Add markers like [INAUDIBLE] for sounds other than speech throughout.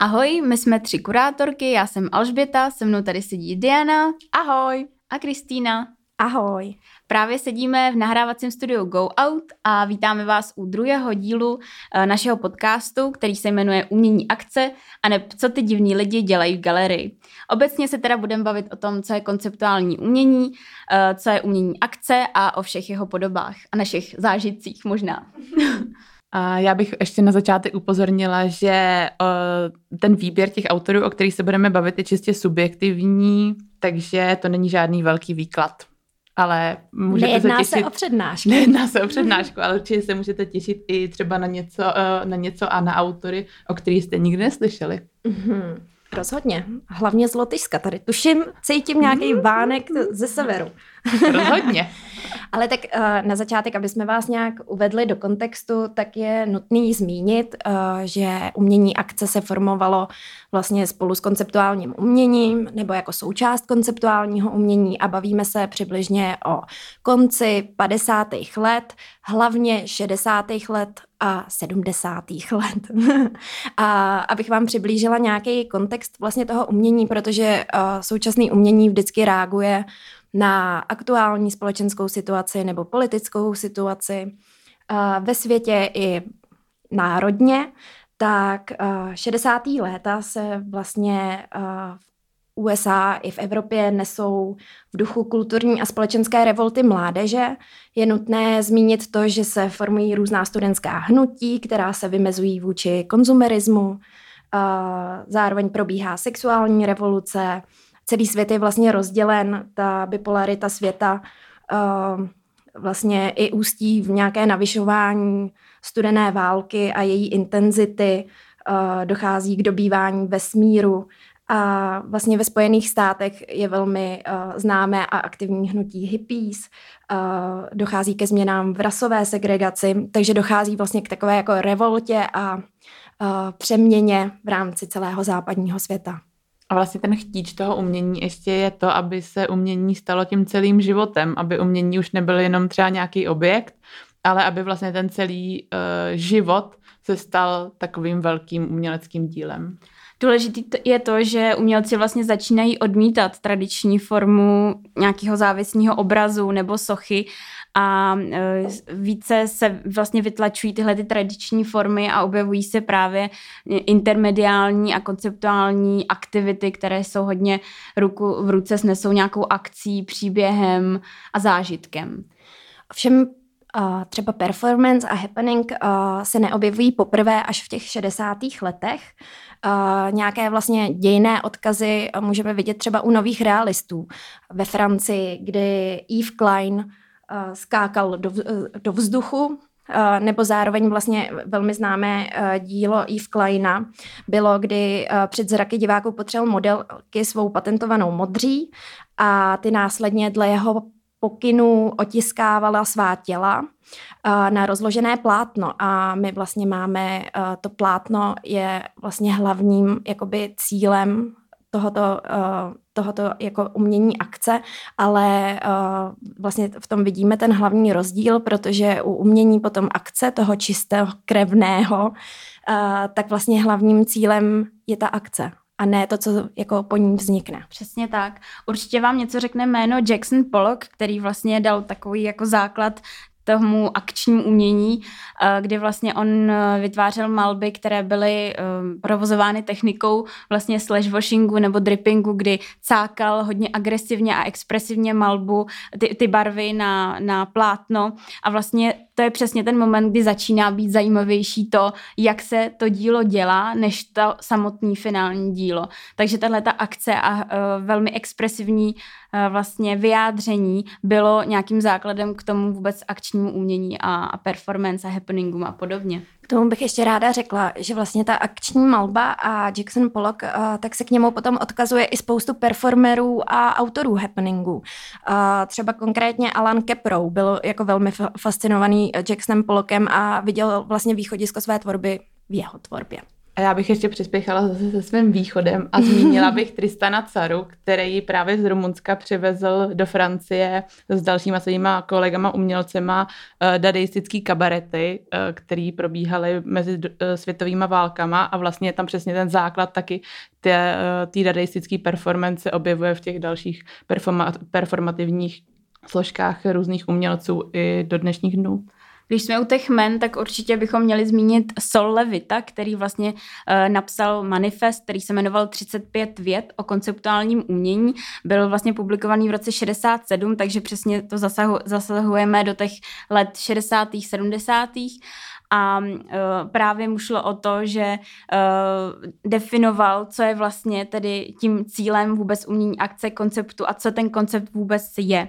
Ahoj, my jsme tři kurátorky, já jsem Alžběta, se mnou tady sedí Diana. Ahoj. A Kristýna. Ahoj. Právě sedíme v nahrávacím studiu Go Out a vítáme vás u druhého dílu eh, našeho podcastu, který se jmenuje Umění akce a ne co ty divní lidi dělají v galerii. Obecně se teda budeme bavit o tom, co je konceptuální umění, eh, co je umění akce a o všech jeho podobách a našich zážitcích možná. [LAUGHS] A já bych ještě na začátek upozornila, že uh, ten výběr těch autorů, o kterých se budeme bavit, je čistě subjektivní, takže to není žádný velký výklad. Ale můžete Nejedná se těšit... se o přednášku. Nejedná se o přednášku, ale určitě se můžete těšit i třeba na něco, uh, na něco a na autory, o kterých jste nikdy neslyšeli. Mm-hmm. Rozhodně. Hlavně z Lotyšska. Tady tuším, cítím nějaký vánek ze severu. [LAUGHS] Rozhodně. Ale tak uh, na začátek, aby jsme vás nějak uvedli do kontextu, tak je nutný zmínit, uh, že umění akce se formovalo vlastně spolu s konceptuálním uměním nebo jako součást konceptuálního umění a bavíme se přibližně o konci 50. let, hlavně 60. let a 70. let. [LAUGHS] a abych vám přiblížila nějaký kontext vlastně toho umění, protože uh, současný umění vždycky reaguje na aktuální společenskou situaci nebo politickou situaci uh, ve světě i národně, tak uh, 60. léta se vlastně uh, v USA i v Evropě nesou v duchu kulturní a společenské revolty mládeže. Je nutné zmínit to, že se formují různá studentská hnutí, která se vymezují vůči konzumerismu. Zároveň probíhá sexuální revoluce. Celý svět je vlastně rozdělen, ta bipolarita světa vlastně i ústí v nějaké navyšování studené války a její intenzity. Dochází k dobývání vesmíru a vlastně ve Spojených státech je velmi uh, známé a aktivní hnutí hippies, uh, dochází ke změnám v rasové segregaci, takže dochází vlastně k takové jako revoltě a uh, přeměně v rámci celého západního světa. A vlastně ten chtíč toho umění ještě je to, aby se umění stalo tím celým životem, aby umění už nebyl jenom třeba nějaký objekt, ale aby vlastně ten celý uh, život se stal takovým velkým uměleckým dílem. Důležité je to, že umělci vlastně začínají odmítat tradiční formu nějakého závislého obrazu nebo sochy a e, více se vlastně vytlačují tyhle ty tradiční formy a objevují se právě intermediální a konceptuální aktivity, které jsou hodně ruku v ruce snesou nějakou akcí, příběhem a zážitkem. Ovšem třeba performance a happening se neobjevují poprvé až v těch 60. letech. Nějaké vlastně dějné odkazy můžeme vidět třeba u nových realistů ve Francii, kdy Yves Klein skákal do, do vzduchu, nebo zároveň vlastně velmi známé dílo Yves Kleina bylo, kdy před zraky diváků potřeboval modelky svou patentovanou modří a ty následně dle jeho pokynů otiskávala svá těla na rozložené plátno. A my vlastně máme, to plátno je vlastně hlavním jakoby cílem tohoto, tohoto jako umění akce, ale vlastně v tom vidíme ten hlavní rozdíl, protože u umění potom akce toho čistého krevného, tak vlastně hlavním cílem je ta akce a ne to, co jako po ní vznikne. Přesně tak. Určitě vám něco řekne jméno Jackson Pollock, který vlastně dal takový jako základ tomu akčnímu umění, eh, kdy vlastně on eh, vytvářel malby, které byly eh, provozovány technikou vlastně slashwashingu nebo drippingu, kdy cákal hodně agresivně a expresivně malbu, ty, ty barvy na, na plátno. A vlastně to je přesně ten moment, kdy začíná být zajímavější to, jak se to dílo dělá, než to samotné finální dílo. Takže tahle ta akce a uh, velmi expresivní uh, vlastně vyjádření bylo nějakým základem k tomu vůbec akčnímu umění a, a performance a happeningům a podobně. Tomu bych ještě ráda řekla, že vlastně ta akční malba a Jackson Pollock, tak se k němu potom odkazuje i spoustu performerů a autorů happeningů. Třeba konkrétně Alan Keprou byl jako velmi fascinovaný Jacksonem Pollockem a viděl vlastně východisko své tvorby v jeho tvorbě. A já bych ještě přispěchala zase se svým východem a zmínila [LAUGHS] bych Tristana Caru, který právě z Rumunska přivezl do Francie s dalšíma svýma kolegama umělcema uh, dadaistický kabarety, uh, který probíhaly mezi uh, světovýma válkama a vlastně tam přesně ten základ taky té uh, dadaistické performance objevuje v těch dalších performa- performativních složkách různých umělců i do dnešních dnů. Když jsme u těch men, tak určitě bychom měli zmínit Sol Levita, který vlastně uh, napsal manifest, který se jmenoval 35 věd o konceptuálním umění. Byl vlastně publikovaný v roce 67, takže přesně to zasahu, zasahujeme do těch let 60. 70. A uh, právě mu šlo o to, že uh, definoval, co je vlastně tedy tím cílem vůbec umění akce, konceptu a co ten koncept vůbec je.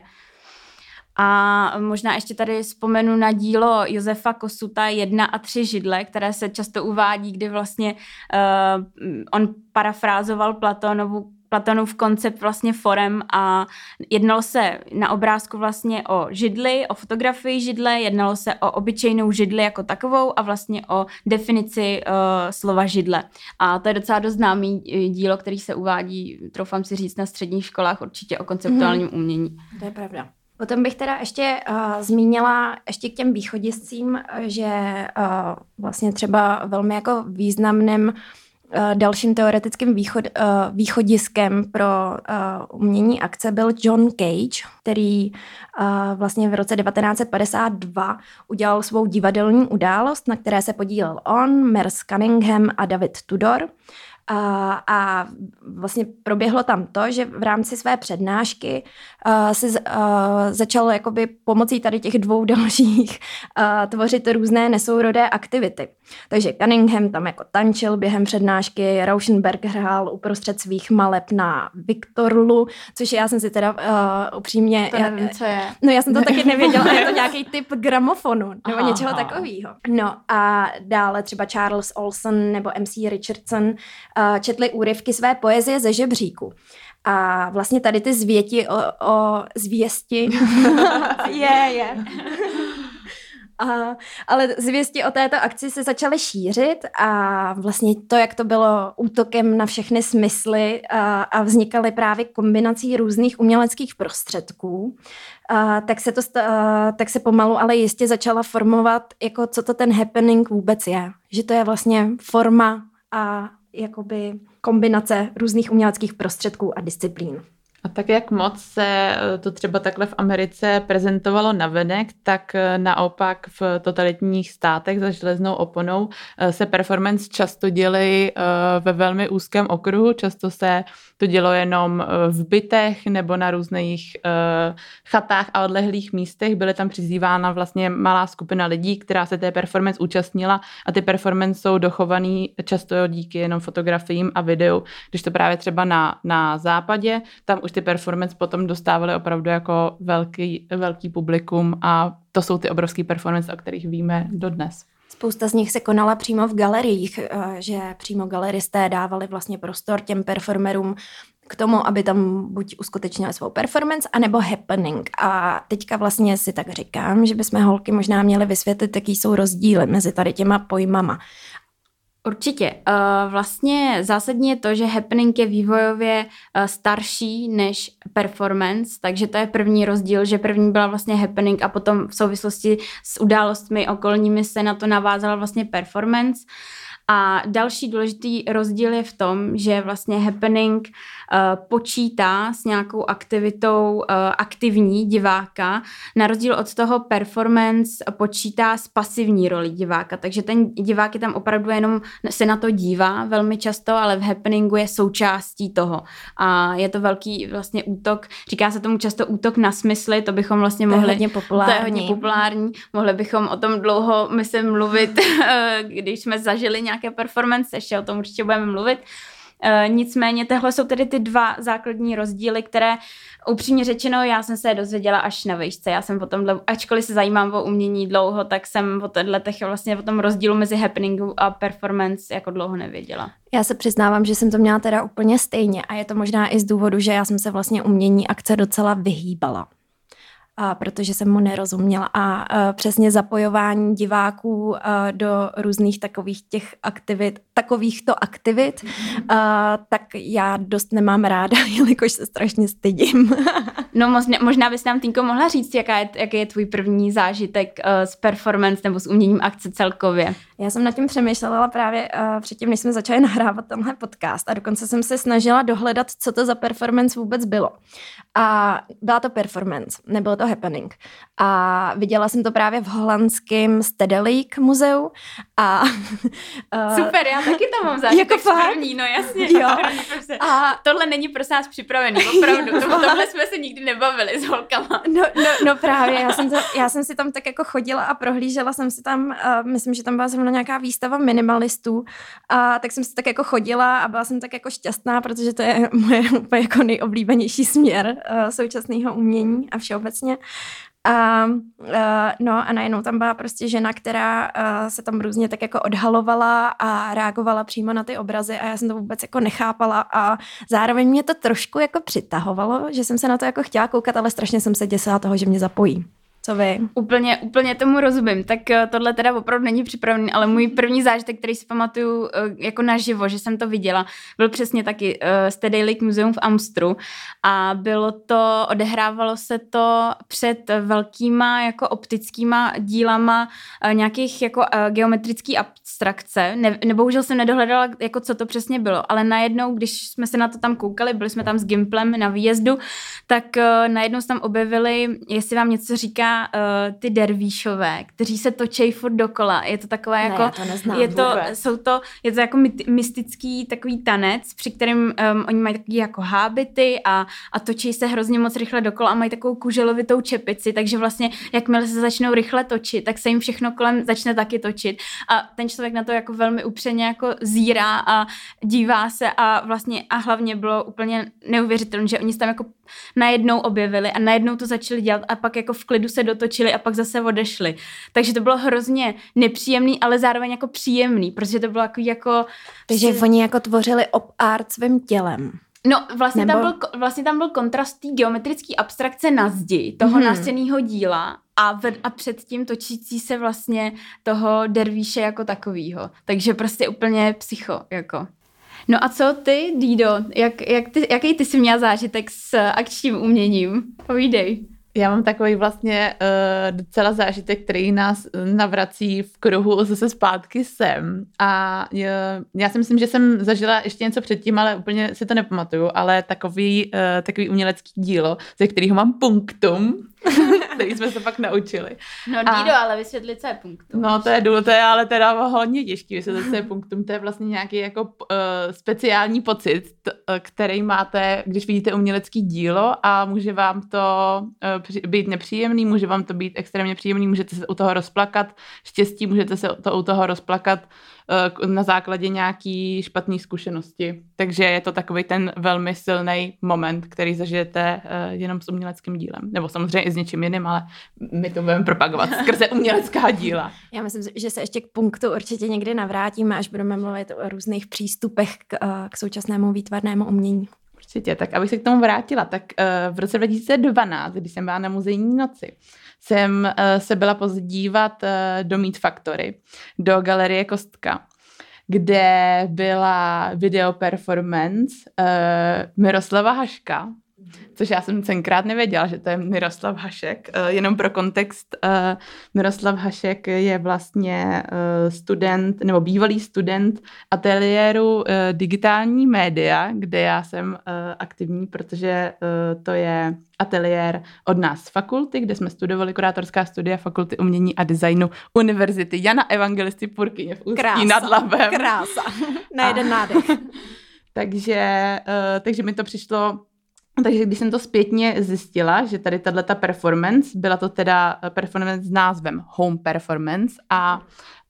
A možná ještě tady vzpomenu na dílo Josefa Kosuta Jedna a tři židle, které se často uvádí, kdy vlastně uh, on parafrázoval Platonovu Platonův koncept vlastně forem a jednalo se na obrázku vlastně o židli, o fotografii židle, jednalo se o obyčejnou židli jako takovou a vlastně o definici uh, slova židle. A to je docela dost známý eh, dílo, který se uvádí, troufám si říct, na středních školách určitě o konceptuálním mm. umění. To je pravda. Potom bych teda ještě uh, zmínila ještě k těm východiscím, že uh, vlastně třeba velmi jako významným uh, dalším teoretickým východ, uh, východiskem pro uh, umění akce byl John Cage, který uh, vlastně v roce 1952 udělal svou divadelní událost, na které se podílel on, Merce Cunningham a David Tudor. A, a vlastně proběhlo tam to, že v rámci své přednášky uh, si uh, začal jakoby pomocí tady těch dvou [LAUGHS] dalších uh, tvořit různé nesourodé aktivity. Takže Cunningham tam jako tančil během přednášky, Rauschenberg hrál uprostřed svých maleb na Viktorlu, což já jsem si teda uh, upřímně... To nevím, já, co je. No já jsem to taky nevěděla, je to [LAUGHS] nějaký typ gramofonu nebo aha, něčeho takového. No a dále třeba Charles Olson nebo MC Richardson uh, četli úryvky své poezie ze žebříku. A vlastně tady ty zvěti o, o zvěsti [LAUGHS] je, je. A, ale zvěsti o této akci se začaly šířit a vlastně to, jak to bylo útokem na všechny smysly a, a vznikaly právě kombinací různých uměleckých prostředků, a, tak, se to, a, tak se pomalu ale jistě začala formovat, jako co to ten happening vůbec je. Že to je vlastně forma a jakoby kombinace různých uměleckých prostředků a disciplín. A tak jak moc se eh, to třeba takhle v Americe prezentovalo navenek, tak eh, naopak v totalitních státech za železnou oponou eh, se performance často děly ve velmi úzkém okruhu, často se to dělo jenom v bytech nebo na různých chatách a odlehlých místech. Byly tam přizývána vlastně malá skupina lidí, která se té performance účastnila a ty performance jsou dochovaný často díky jenom fotografiím a videu. Když to právě třeba na, na západě, tam už ty performance potom dostávaly opravdu jako velký, velký publikum a to jsou ty obrovské performance, o kterých víme dodnes. Spousta z nich se konala přímo v galeriích, eh, že přímo galeristé dávali vlastně prostor těm performerům k tomu, aby tam buď uskutečnili svou performance, anebo happening. A teďka vlastně si tak říkám, že bychom holky možná měli vysvětlit, jaký jsou rozdíly mezi tady těma pojmama. Určitě. Uh, vlastně zásadně je to, že happening je vývojově uh, starší než performance, takže to je první rozdíl, že první byla vlastně happening a potom v souvislosti s událostmi okolními se na to navázala vlastně performance. A další důležitý rozdíl je v tom, že vlastně happening uh, počítá s nějakou aktivitou uh, aktivní diváka, na rozdíl od toho performance počítá s pasivní roli diváka, takže ten divák je tam opravdu jenom se na to dívá velmi často, ale v happeningu je součástí toho. A je to velký vlastně útok, říká se tomu často útok na smysly, to bychom vlastně to mohli... Je hodně populární. To je hodně populární, mohli bychom o tom dlouho, myslím, mluvit, [LAUGHS] když jsme zažili nějak nějaké performance, ještě o tom určitě budeme mluvit. E, nicméně tohle jsou tedy ty dva základní rozdíly, které upřímně řečeno já jsem se dozvěděla až na výšce. Já jsem potom, ačkoliv se zajímám o umění dlouho, tak jsem o těch vlastně o tom rozdílu mezi happeningu a performance jako dlouho nevěděla. Já se přiznávám, že jsem to měla teda úplně stejně a je to možná i z důvodu, že já jsem se vlastně umění akce docela vyhýbala a protože jsem mu nerozuměla. A, a přesně zapojování diváků a, do různých takových těch aktivit, takovýchto aktivit, uh, tak já dost nemám ráda, [LAUGHS] jelikož se strašně stydím. [LAUGHS] no možná, možná bys nám, Týnko, mohla říct, jaká je, jaký je tvůj první zážitek uh, s performance nebo s uměním akce celkově? Já jsem nad tím přemýšlela právě uh, předtím, než jsme začali nahrávat tenhle podcast a dokonce jsem se snažila dohledat, co to za performance vůbec bylo. A byla to performance, nebylo to happening. A viděla jsem to právě v holandském Stedelijk muzeu. A, uh, [LAUGHS] Super, já taky tam mám zážitek jako fakt? první, no jasně. Jo. A tohle není pro nás připravený, opravdu. To, [LAUGHS] tohle jsme se nikdy nebavili s holkama. No, no, no právě, já jsem, to, já jsem si tam tak jako chodila a prohlížela jsem si tam, uh, myslím, že tam byla zrovna nějaká výstava minimalistů a tak jsem si tak jako chodila a byla jsem tak jako šťastná, protože to je moje [LAUGHS] úplně jako nejoblíbenější směr uh, současného umění a všeobecně. A, uh, no a najednou tam byla prostě žena, která uh, se tam různě tak jako odhalovala a reagovala přímo na ty obrazy a já jsem to vůbec jako nechápala a zároveň mě to trošku jako přitahovalo, že jsem se na to jako chtěla koukat, ale strašně jsem se děsila toho, že mě zapojí. Co vy? Úplně, úplně tomu rozumím. Tak eh, tohle teda opravdu není připravený, ale můj první zážitek, který si pamatuju eh, jako naživo, že jsem to viděla, byl přesně taky uh, Steady Lake Museum v Amstru a bylo to, odehrávalo se to před velkýma jako optickýma dílama uh, nějakých jako uh, geometrický abstrakce. Ne, nebohužel jsem nedohledala, jako co to přesně bylo, ale najednou, když jsme se na to tam koukali, byli jsme tam s Gimplem na výjezdu, tak uh, najednou se tam objevili, jestli vám něco říká uh, ty dervíšové, kteří se točejí furt dokola. Je to takové jako... Ne, to neznám je to, jsou to, je to jako mystický takový tanec, při kterém um, oni mají takový jako hábity a, a točí se hrozně moc rychle dokola a mají takovou kuželovitou čepici, takže vlastně jakmile se začnou rychle točit, tak se jim všechno kolem začne taky točit. A ten člověk na to jako velmi upřeně jako zírá a dívá se a vlastně a hlavně bylo úplně neuvěřitelné, že oni se tam jako najednou objevili a najednou to začali dělat a pak jako v klidu se dotočili a pak zase odešli. Takže to bylo hrozně nepříjemný, ale zároveň jako příjemný, protože to bylo jako... jako Takže oni jako tvořili op art svým tělem. No, vlastně, Nebo... tam byl, vlastně tam byl kontrast té geometrické abstrakce na zdi, toho hmm. nástěnného díla a, v, a předtím točící se vlastně toho dervíše jako takovýho. Takže prostě úplně psycho, jako. No a co ty, Dido? Jak, jak ty, jaký ty jsi měla zážitek s akčním uměním? Povídej. Já mám takový vlastně uh, docela zážitek, který nás navrací v kruhu zase zpátky sem. A uh, já si myslím, že jsem zažila ještě něco předtím, ale úplně si to nepamatuju, ale takový, uh, takový umělecký dílo, ze kterého mám punktum, [LAUGHS] který jsme se pak naučili. No a, Dido, ale vysvětli, co je punktum. No to je, to je ale teda hodně těžký vysvětlit, co je punktum. To je vlastně nějaký jako uh, speciální pocit, t, uh, který máte, když vidíte umělecký dílo a může vám to uh, být nepříjemný, může vám to být extrémně příjemný, můžete se u toho rozplakat, štěstí, můžete se to u toho rozplakat Eh, na základě nějaký špatné zkušenosti. Takže je to takový ten velmi silný moment, který zažijete eh, jenom s uměleckým dílem. Nebo samozřejmě i s něčím jiným, ale my to budeme propagovat [LAUGHS] skrze umělecká díla. Já myslím, že se ještě k punktu určitě někdy navrátíme, až budeme mluvit o různých přístupech k, eh, k současnému výtvarnému umění. Určitě, tak abych se k tomu vrátila, tak v roce 2012, když jsem byla na muzejní noci, jsem uh, se byla podívat uh, do Meat Factory, do galerie Kostka, kde byla video performance uh, Miroslava Haška, což já jsem tenkrát nevěděla, že to je Miroslav Hašek. Uh, jenom pro kontext, uh, Miroslav Hašek je vlastně uh, student, nebo bývalý student ateliéru digitální média, kde já jsem aktivní, protože to je ateliér od nás z fakulty, kde jsme studovali kurátorská studia Fakulty umění a designu Univerzity Jana Evangelisty Purkyně v Ústí krása, nad Labem. Krása, na jeden nádech. [LAUGHS] takže, takže mi to přišlo takže když jsem to zpětně zjistila, že tady tato performance, byla to teda performance s názvem Home Performance a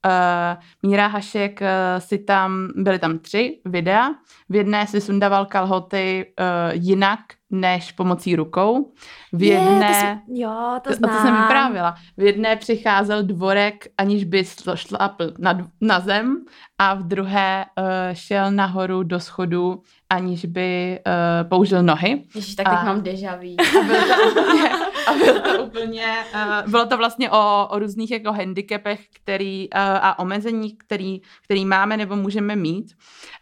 uh, Míra Hašek uh, si tam, byly tam tři videa, v jedné si sundával kalhoty uh, jinak než pomocí rukou. V jedné... Je, to jsi, jo, to znám. To, jsem vyprávila. V jedné přicházel dvorek, aniž by šlapl na, na zem a v druhé uh, šel nahoru do schodu, aniž by uh, použil nohy. Ježiš, tak a... teď mám deja vu. [LAUGHS] A bylo to úplně, uh, bylo to vlastně o, o různých jako handicapech který, uh, a omezení, který, který máme nebo můžeme mít.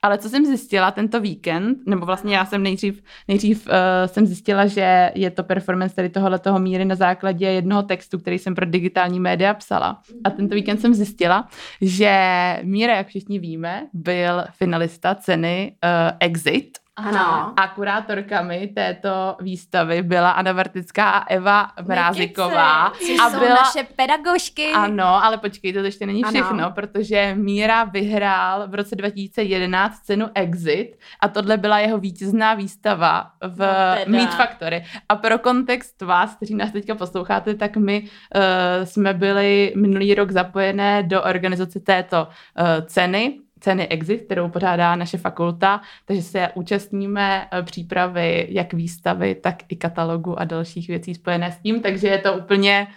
Ale co jsem zjistila tento víkend, nebo vlastně já jsem nejdřív, nejdřív uh, jsem zjistila, že je to performance tady tohohle toho míry na základě jednoho textu, který jsem pro digitální média psala. A tento víkend jsem zjistila, že Míra, jak všichni víme, byl finalista ceny uh, Exit ano. A kurátorkami této výstavy byla Anna Vartická a Eva Mráziková. A byla naše pedagožky. Ano, ale počkejte, to ještě není všechno, ano. protože Míra vyhrál v roce 2011 cenu Exit a tohle byla jeho vítězná výstava v no Meet Factory. A pro kontext vás, kteří nás teďka posloucháte, tak my uh, jsme byli minulý rok zapojené do organizace této uh, ceny ceny Exit, kterou pořádá naše fakulta, takže se účastníme eh, přípravy jak výstavy, tak i katalogu a dalších věcí spojené s tím, takže je to úplně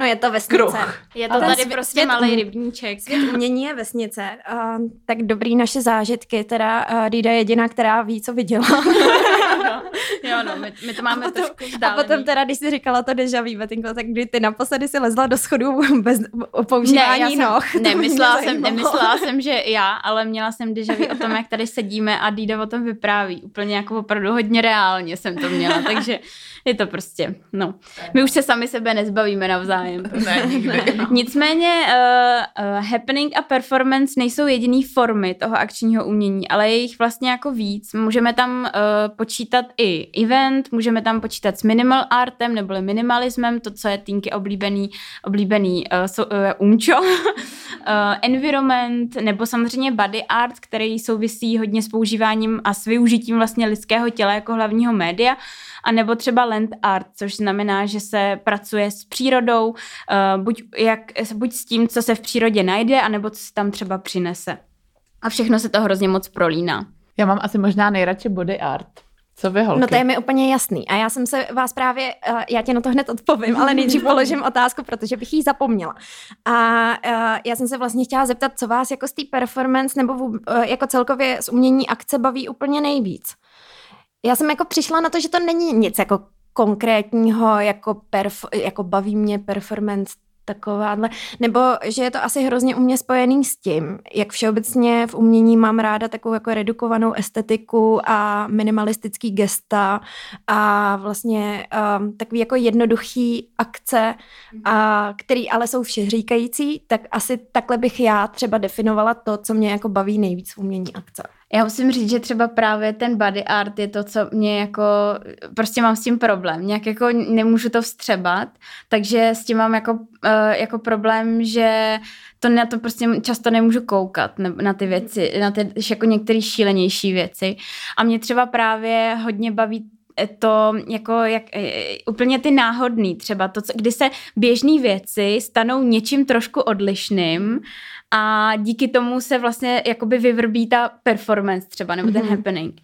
No je to vesnice. Kruh. Je to tady prostě malý rybníček. Svět umění je vesnice. Uh, tak dobrý naše zážitky, teda uh, Dýda je jediná, která ví, co viděla. [LAUGHS] jo, no, my, my to máme a potom, trošku vzdálený. A potom teda, když jsi říkala to deja vu, Betinko, tak kdy ty naposledy si lezla do schodu bez používání ne, jsem, [LAUGHS] Nemyslela jsem, nemyslela [LAUGHS] jsem, že já, ale měla jsem deja vu o tom, jak tady sedíme a Dýda o tom vypráví. Úplně jako opravdu hodně reálně jsem to měla, takže je to prostě, no. My už se sami sebe nezbavíme navzájem. [LAUGHS] Ne, nikdy. [LAUGHS] Nicméně uh, uh, happening a performance nejsou jediný formy toho akčního umění, ale je jich vlastně jako víc. Můžeme tam uh, počítat i event, můžeme tam počítat s minimal artem neboli minimalismem, to, co je Tinky oblíbený, oblíbený uh, so, uh, umčo, uh, [LAUGHS] environment, nebo samozřejmě body art, který souvisí hodně s používáním a s využitím vlastně lidského těla jako hlavního média a nebo třeba land art, což znamená, že se pracuje s přírodou, uh, buď, jak, buď s tím, co se v přírodě najde, anebo co se tam třeba přinese. A všechno se to hrozně moc prolíná. Já mám asi možná nejradši body art. Co vy, holky? No to je mi úplně jasný. A já jsem se vás právě, uh, já tě na to hned odpovím, ale nejdřív [LAUGHS] položím otázku, protože bych ji zapomněla. A uh, já jsem se vlastně chtěla zeptat, co vás jako z té performance nebo jako celkově z umění akce baví úplně nejvíc já jsem jako přišla na to, že to není nic jako konkrétního, jako, perf, jako baví mě performance takováhle, nebo že je to asi hrozně u mě spojený s tím, jak všeobecně v umění mám ráda takovou jako redukovanou estetiku a minimalistický gesta a vlastně um, takový jako jednoduchý akce, a, který ale jsou všeříkající, tak asi takhle bych já třeba definovala to, co mě jako baví nejvíc v umění akce. Já musím říct, že třeba právě ten body art je to, co mě jako, prostě mám s tím problém, nějak jako nemůžu to vstřebat, takže s tím mám jako, uh, jako problém, že to na to prostě často nemůžu koukat na, ty věci, na ty jako některé šílenější věci. A mě třeba právě hodně baví to jako jak, e, úplně ty náhodný třeba, to, co, kdy se běžné věci stanou něčím trošku odlišným a díky tomu se vlastně jakoby vyvrbí ta performance třeba, nebo ten mm-hmm. happening.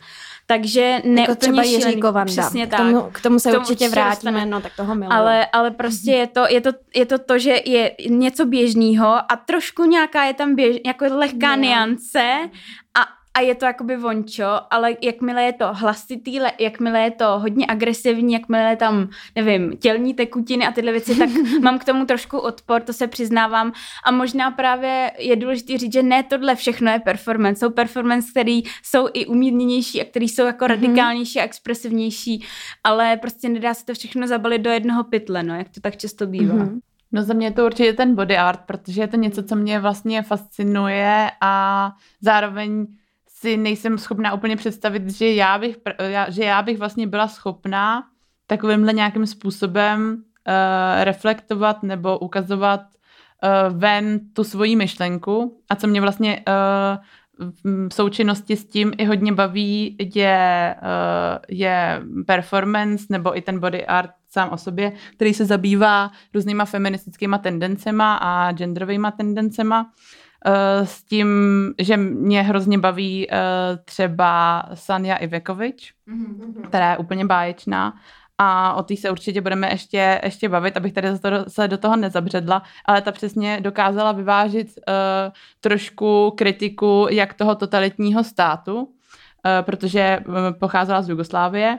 Takže ne jako třeba Jiří Přesně tak. K tomu, k tomu se k tomu určitě vrátíme, dostane. no tak toho miluji. Ale, ale prostě je to, je, to, je to to, že je něco běžného a trošku nějaká je tam běž, jako lehká niance a a je to jakoby vončo, ale jakmile je to hlasitý, jakmile je to hodně agresivní, jakmile je tam, nevím, tělní tekutiny a tyhle věci, tak [LAUGHS] mám k tomu trošku odpor, to se přiznávám. A možná právě je důležité říct, že ne tohle všechno je performance. Jsou performance, které jsou i umírněnější a které jsou jako mm-hmm. radikálnější a expresivnější, ale prostě nedá se to všechno zabalit do jednoho pytle, no, jak to tak často bývá. Mm-hmm. No za mě je to určitě ten body art, protože je to něco, co mě vlastně fascinuje a zároveň si nejsem schopná úplně představit, že já bych, že já bych vlastně byla schopná takovýmhle nějakým způsobem uh, reflektovat nebo ukazovat uh, ven tu svoji myšlenku a co mě vlastně uh, v součinnosti s tím i hodně baví, je, je performance nebo i ten body art sám o sobě, který se zabývá různýma feministickýma tendencema a genderovými tendencema. Uh, s tím, že mě hrozně baví uh, třeba Sanja Ivekovič, mm-hmm. která je úplně báječná a o té se určitě budeme ještě, ještě bavit, abych tady se do toho nezabředla, ale ta přesně dokázala vyvážit uh, trošku kritiku jak toho totalitního státu, uh, protože pocházela z Jugoslávie,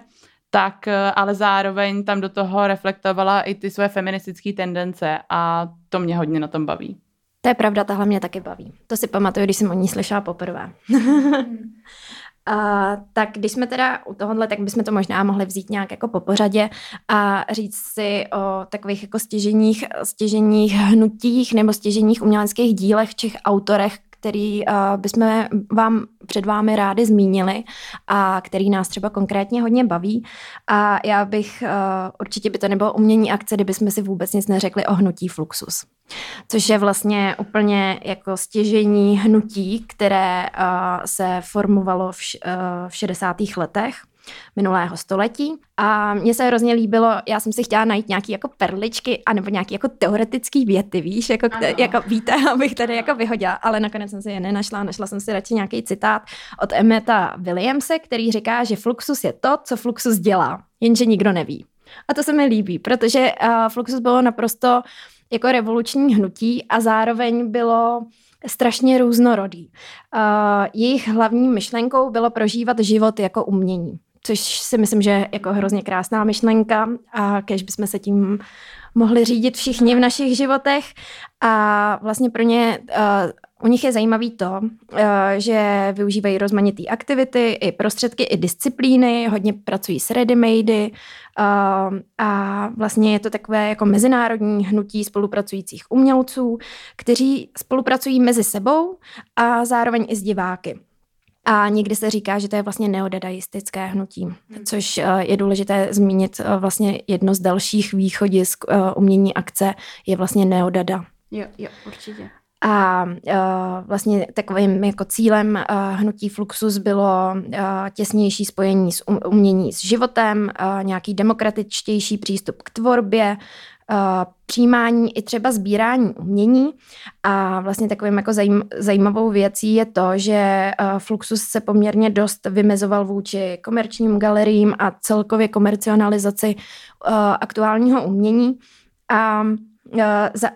tak eh, ale zároveň tam do toho reflektovala i ty své feministické tendence a to mě hodně na tom baví. To je pravda, tahle mě taky baví. To si pamatuju, když jsem o ní slyšela poprvé. [LAUGHS] A, tak když jsme teda u tohohle, tak bychom to možná mohli vzít nějak jako po pořadě a říct si o takových jako stěženích, stěženích hnutích nebo stěženích uměleckých dílech, těch autorech, který uh, bychom vám před vámi rádi zmínili a který nás třeba konkrétně hodně baví. A já bych, uh, určitě by to nebylo umění akce, kdyby jsme si vůbec nic neřekli o hnutí Fluxus. Což je vlastně úplně jako stěžení hnutí, které uh, se formovalo v, v 60. letech minulého století. A mně se hrozně líbilo, já jsem si chtěla najít nějaký jako perličky, anebo nějaký jako teoretický věty, víš, jako, jako víte, [LAUGHS] abych tady jako vyhodila, ale nakonec jsem si je nenašla, našla jsem si radši nějaký citát od Emeta Williamse, který říká, že fluxus je to, co fluxus dělá, jenže nikdo neví. A to se mi líbí, protože uh, fluxus bylo naprosto jako revoluční hnutí a zároveň bylo strašně různorodý. Uh, jejich hlavní myšlenkou bylo prožívat život jako umění což si myslím, že je jako hrozně krásná myšlenka a kež bychom se tím mohli řídit všichni v našich životech. A vlastně pro ně, uh, u nich je zajímavý to, uh, že využívají rozmanitý aktivity, i prostředky, i disciplíny, hodně pracují s readymady uh, a vlastně je to takové jako mezinárodní hnutí spolupracujících umělců, kteří spolupracují mezi sebou a zároveň i s diváky. A někdy se říká, že to je vlastně neodadaistické hnutí, hmm. což eh, je důležité zmínit. Eh, vlastně jedno z dalších východisk eh, umění akce je vlastně neodada. Jo, jo, určitě. A uh, vlastně takovým jako cílem uh, hnutí Fluxus bylo uh, těsnější spojení s um, umění s životem, uh, nějaký demokratičtější přístup k tvorbě, přijímání i třeba sbírání umění. A vlastně takovým jako zajím, zajímavou věcí je to, že uh, Fluxus se poměrně dost vymezoval vůči komerčním galeriím a celkově komercionalizaci uh, aktuálního umění. A Eh,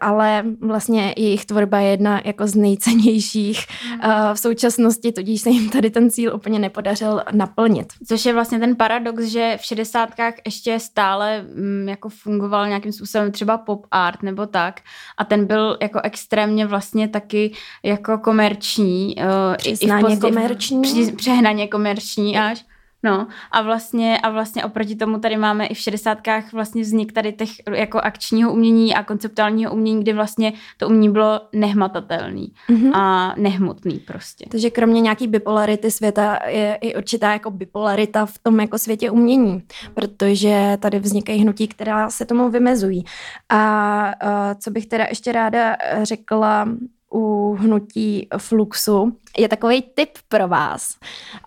ale vlastně jejich tvorba je jedna jako z nejcennějších mm. v současnosti, tudíž se jim tady ten cíl úplně nepodařil naplnit. Což je vlastně ten paradox, že v šedesátkách ještě stále mm, jako fungoval nějakým způsobem třeba pop art nebo tak a ten byl jako extrémně vlastně taky jako komerční. Přiznáně komerční. Přehnaně komerční až. No a vlastně, a vlastně oproti tomu tady máme i v šedesátkách vlastně vznik tady těch jako akčního umění a konceptuálního umění, kdy vlastně to umění bylo nehmatatelný mm-hmm. a nehmotný prostě. Takže kromě nějaký bipolarity světa je i určitá jako bipolarita v tom jako světě umění, protože tady vznikají hnutí, která se tomu vymezují. A, a co bych teda ještě ráda řekla u hnutí Fluxu je takový tip pro vás.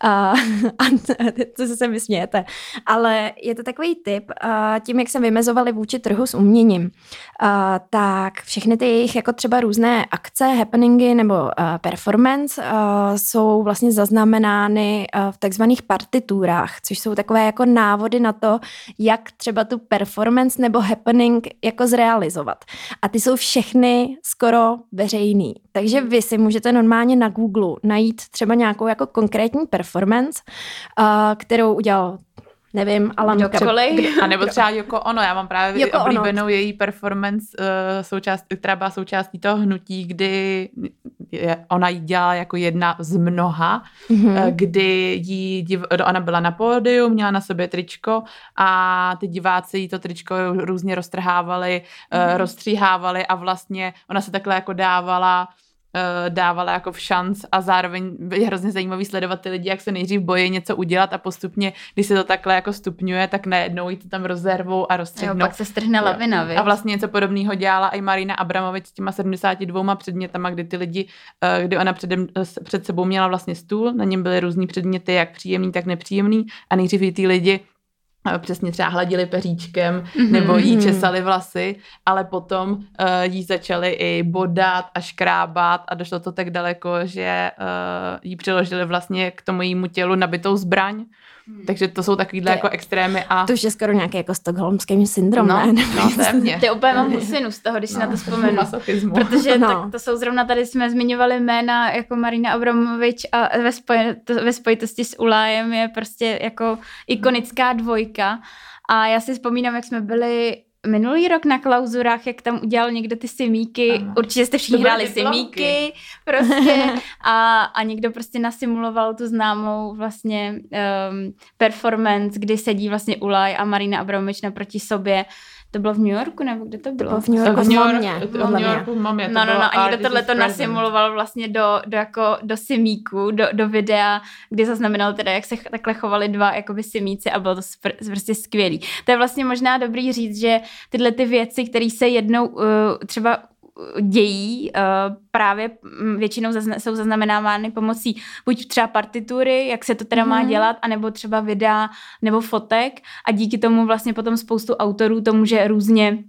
Uh, a [LAUGHS] to se mi smějete. Ale je to takový tip, tím, jak se vymezovali vůči trhu s uměním, uh, tak všechny ty jejich jako třeba různé akce, happeningy nebo uh, performance uh, jsou vlastně zaznamenány v takzvaných partiturách, což jsou takové jako návody na to, jak třeba tu performance nebo happening jako zrealizovat. A ty jsou všechny skoro veřejný. Takže vy si můžete normálně na Google najít třeba nějakou jako konkrétní performance, kterou udělal nevím, Alan Kdokoliv. A nebo třeba Joko Ono, já mám právě Joko oblíbenou ono. její performance, uh, součást, která byla součástí toho hnutí, kdy je, ona jí dělala jako jedna z mnoha, mm-hmm. uh, kdy jí, div, ona byla na pódiu, měla na sobě tričko a ty diváci jí to tričko různě roztrhávali, mm-hmm. uh, rozstříhávali a vlastně ona se takhle jako dávala uh, dávala jako v šanc a zároveň je hrozně zajímavý sledovat ty lidi, jak se nejdřív bojí něco udělat a postupně, když se to takhle jako stupňuje, tak najednou jí to tam rozervou a rozstřihnou. Jo, pak se strhne lavina, A vlastně něco podobného dělala i Marina Abramovič s těma 72 předmětama, kdy ty lidi, uh, kdy ona předem, před sebou měla vlastně stůl, na něm byly různý předměty, jak příjemný, tak nepříjemný. A nejdřív ty lidi přesně třeba hladili peříčkem mm-hmm. nebo jí mhm. česali vlasy, ale potom uh, jí začali i bodat a škrábat a došlo to tak daleko, že uh, jí přiložili vlastně k tomu jímu tělu nabitou zbraň. Takže to jsou takovýhle to, jako extrémy. A... To už je skoro nějaký jako stokholmský syndrom, no, ne? No, témě. Ty úplně mám husinu [LAUGHS] z toho, když no, si na to vzpomenu. Protože no. tak to jsou zrovna tady jsme zmiňovali jména jako Marina Abramovič a ve, spoj, to, ve spojitosti s Ulájem je prostě jako ikonická dvojka. A já si vzpomínám, jak jsme byli minulý rok na klauzurách, jak tam udělal někdo ty simíky, ano. určitě jste všichni hráli simíky, [LAUGHS] prostě. A, a někdo prostě nasimuloval tu známou vlastně um, performance, kdy sedí vlastně Ulaj a Marina Abramovič naproti sobě to bylo v New Yorku, nebo kde to bylo? To bylo v New Yorku v New Yorku, v New Yorku v Mamě. No, no, no, a někdo tohle to nasimuloval vlastně do, do, jako, do simíku, do, do videa, kdy zaznamenal teda, jak se takhle chovali dva jakoby simíci a bylo to prostě skvělý. To je vlastně možná dobrý říct, že tyhle ty věci, které se jednou uh, třeba dějí, uh, právě mm, většinou zazna- jsou zaznamenávány pomocí buď třeba partitury, jak se to teda mm-hmm. má mhm. dělat, anebo třeba videa nebo fotek a díky tomu vlastně potom spoustu autorů to může různě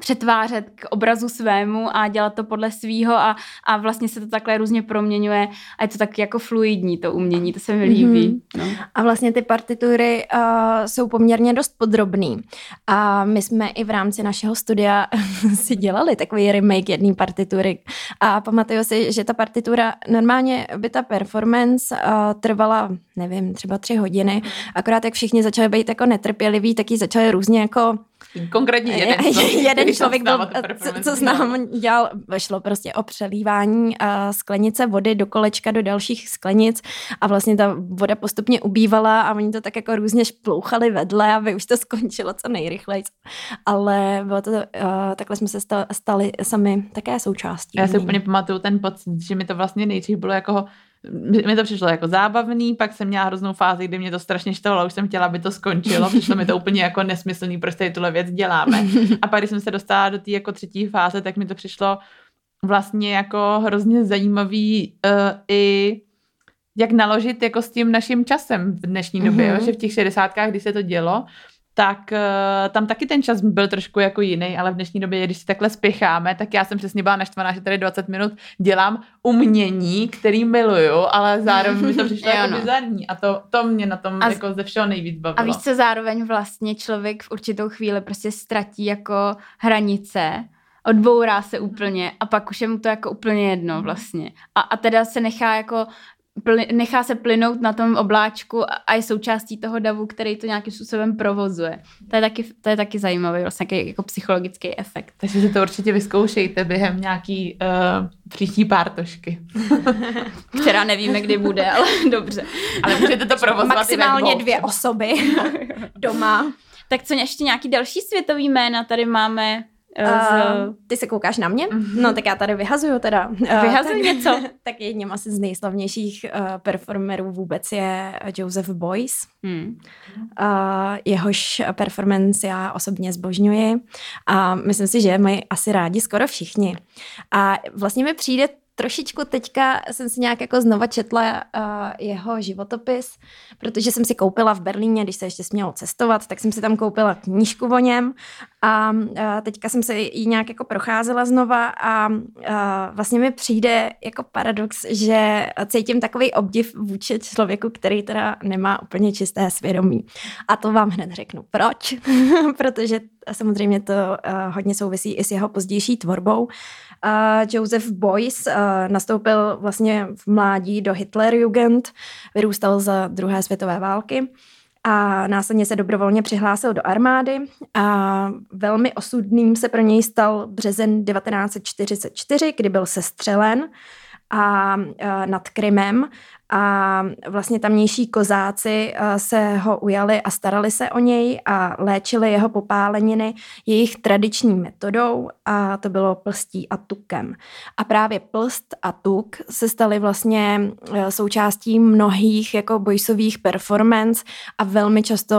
přetvářet k obrazu svému a dělat to podle svýho a, a vlastně se to takhle různě proměňuje a je to tak jako fluidní to umění, to se mi líbí. Mm-hmm. No. A vlastně ty partitury uh, jsou poměrně dost podrobný a my jsme i v rámci našeho studia [LAUGHS] si dělali takový remake jedné partitury a pamatuju si, že ta partitura, normálně by ta performance uh, trvala, nevím, třeba tři hodiny, akorát jak všichni začali být jako netrpěliví, tak ji začali různě jako Konkrétně jeden, [LAUGHS] jeden člověk, byl, co, co znám, dělal, šlo prostě o přelívání a sklenice vody do kolečka do dalších sklenic a vlastně ta voda postupně ubývala a oni to tak jako různě šplouchali vedle, aby už to skončilo co nejrychleji. Ale bylo to, uh, takhle jsme se stali, stali sami také součástí. Já si úplně pamatuju ten pocit, že mi to vlastně nejdřív bylo jako mi to přišlo jako zábavný, pak jsem měla hroznou fázi, kdy mě to strašně štvalo, už jsem chtěla, aby to skončilo, přišlo mi to úplně jako nesmyslný, proč tady tuhle věc děláme. [LAUGHS] A pak, když jsem se dostala do té jako třetí fáze, tak mi to přišlo vlastně jako hrozně zajímavý uh, i jak naložit jako s tím naším časem v dnešní době, mm-hmm. jo? že v těch šedesátkách, kdy se to dělo, tak uh, tam taky ten čas byl trošku jako jiný, ale v dnešní době, když si takhle spěcháme, tak já jsem přesně byla naštvaná, že tady 20 minut dělám umění, který miluju, ale zároveň mi to [LAUGHS] přišlo jako no. bizarní a to, to mě na tom a jako ze všeho nejvíc bavilo. A víš co, zároveň vlastně člověk v určitou chvíli prostě ztratí jako hranice, odbourá se úplně a pak už je mu to jako úplně jedno vlastně. A, a teda se nechá jako nechá se plynout na tom obláčku a je součástí toho davu, který to nějakým způsobem provozuje. To je taky, to je taky zajímavý, vlastně nějaký jako psychologický efekt. Takže si to určitě vyzkoušejte během nějaký uh, příští pártošky. Která [LAUGHS] nevíme, kdy bude, ale [LAUGHS] dobře. Ale můžete to provozovat Maximálně dvě osoby [LAUGHS] doma. Tak co ještě nějaký další světový jména tady máme? Uh, ty se koukáš na mě? Mm-hmm. No tak já tady vyhazuju teda. Uh, Vyhazuj něco. [LAUGHS] tak jedním asi z nejslavnějších uh, performerů vůbec je Joseph Boyce. Hmm. Uh, jehož performance já osobně zbožňuji a myslím si, že mají asi rádi skoro všichni. A vlastně mi přijde trošičku teďka jsem si nějak jako znova četla uh, jeho životopis, protože jsem si koupila v Berlíně, když se ještě smělo cestovat, tak jsem si tam koupila knížku o něm a uh, teďka jsem se ji nějak jako procházela znova a uh, vlastně mi přijde jako paradox, že cítím takový obdiv vůči člověku, který teda nemá úplně čisté svědomí. A to vám hned řeknu. Proč? [LAUGHS] protože samozřejmě to uh, hodně souvisí i s jeho pozdější tvorbou. Joseph Beuys nastoupil vlastně v mládí do Hitlerjugend, vyrůstal za druhé světové války a následně se dobrovolně přihlásil do armády a velmi osudným se pro něj stal březen 1944, kdy byl sestřelen a nad Krymem a vlastně tamnější kozáci se ho ujali a starali se o něj a léčili jeho popáleniny jejich tradiční metodou a to bylo plstí a tukem. A právě plst a tuk se staly vlastně součástí mnohých jako bojsových performance a velmi často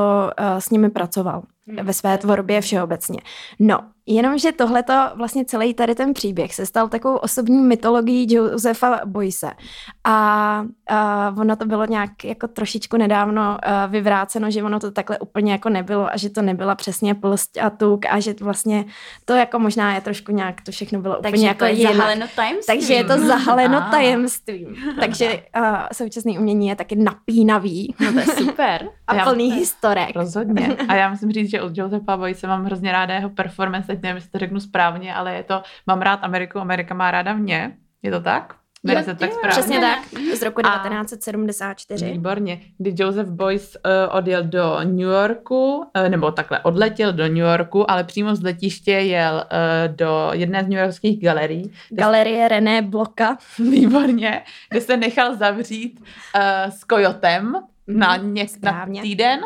s nimi pracoval ve své tvorbě všeobecně. No, Jenomže tohleto, vlastně celý tady ten příběh se stal takovou osobní mytologií Josefa Boyse. A, a ono to bylo nějak jako trošičku nedávno uh, vyvráceno, že ono to takhle úplně jako nebylo a že to nebyla přesně plst a tuk a že vlastně to jako možná je trošku nějak, to všechno bylo Takže úplně jako je zahaleno tajemstvím. Takže je to zahaleno [LAUGHS] tajemstvím. Takže uh, současné umění je taky napínavý. No to je super. [LAUGHS] a já plný historek. Rozhodně. [LAUGHS] A já musím říct, že od Josefa Boyse mám hrozně ráda jeho performance teď nevím, jestli to řeknu správně, ale je to, mám rád Ameriku, Amerika má ráda mě. Je to tak? Jmenuje se tak správně. Přesně tak, z roku A- 1974. Výborně. Kdy Joseph Boyce uh, odjel do New Yorku, uh, nebo takhle odletěl do New Yorku, ale přímo z letiště jel uh, do jedné z newyorských galerií. Galerie René Bloka. [LAUGHS] Výborně, kde se nechal zavřít uh, s kojotem na, něk- na Mhm, týden.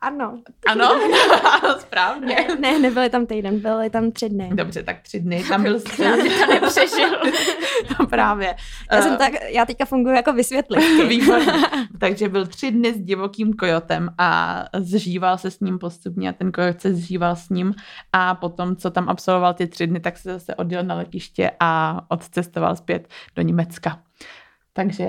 Ano. Ano, [LAUGHS] správně. Ne, ne, nebyly tam týden, byly tam tři dny. Dobře, tak tři dny. Tam byl [LAUGHS] nepřežil. [LAUGHS] no právě. Já, Eh, jsem tak, já teďka funguji jako vysvětlivky. Výborně. Takže byl tři dny s divokým kojotem a zžíval se s ním postupně a ten kojot se zžíval s ním a potom, co tam absolvoval ty tři dny, tak se zase odjel na letiště a odcestoval zpět do Německa. Takže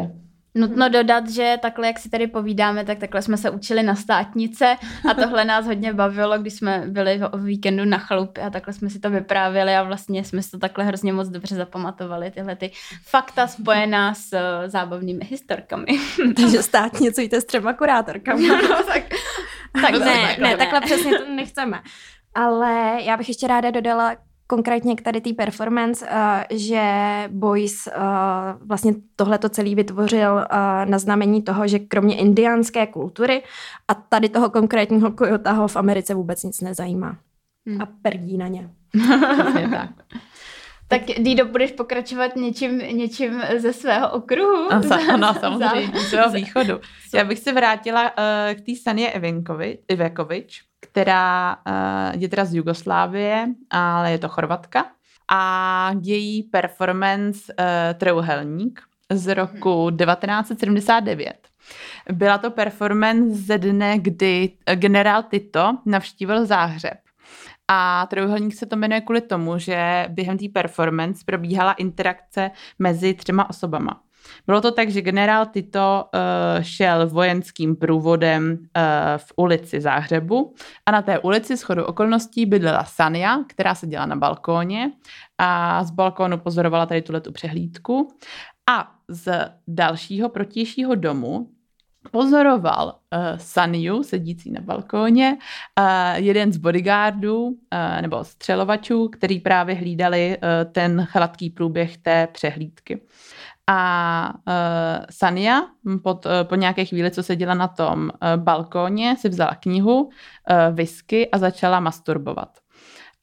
Nutno dodat, že takhle, jak si tady povídáme, tak takhle jsme se učili na státnice a tohle nás hodně bavilo, když jsme byli o víkendu na chalupě a takhle jsme si to vyprávěli a vlastně jsme si to takhle hrozně moc dobře zapamatovali, tyhle ty fakta spojená s eh, zábavnými historkami. [LAUGHS] Takže státnicujte s třema kurátorkami. [LAUGHS] no, tak, tak ne, ne. takhle přesně to nechceme. Ale já bych ještě ráda dodala konkrétně k tady té performance, uh, že Boys uh, vlastně tohleto celý vytvořil uh, na znamení toho, že kromě indiánské kultury a tady toho konkrétního kojota ho v Americe vůbec nic nezajímá. Hmm. A perdí na ně. tak. tak Dido, budeš pokračovat něčím, něčím ze svého okruhu? A sa, Za- [LAUGHS] ano, samozřejmě, za- z toho východu. Já bych se vrátila uh, k té Sanje Ivenkovi, Ivekovič, která uh, je teda z Jugoslávie, ale je to Chorvatka. A její performance uh, Trojúhelník z roku 1979. Byla to performance ze dne, kdy eh, generál Tito navštívil Záhřeb. A trojuhelník se to jmenuje kvůli tomu, že během té performance probíhala interakce mezi třema osobama. Bylo to tak, že generál Tito uh, šel vojenským průvodem uh, v ulici Záhřebu a na té ulici s chodou okolností bydlela Sania, která seděla na balkóně a z balkónu pozorovala tady tuhle tu přehlídku. A z dalšího protějšího domu pozoroval uh, Saniu, sedící na balkóně, uh, jeden z bodyguardů uh, nebo střelovačů, který právě hlídali uh, ten chladký průběh té přehlídky. A uh, Sania pod, uh, po nějaké chvíli, co seděla na tom uh, balkóně, si vzala knihu, uh, whisky a začala masturbovat.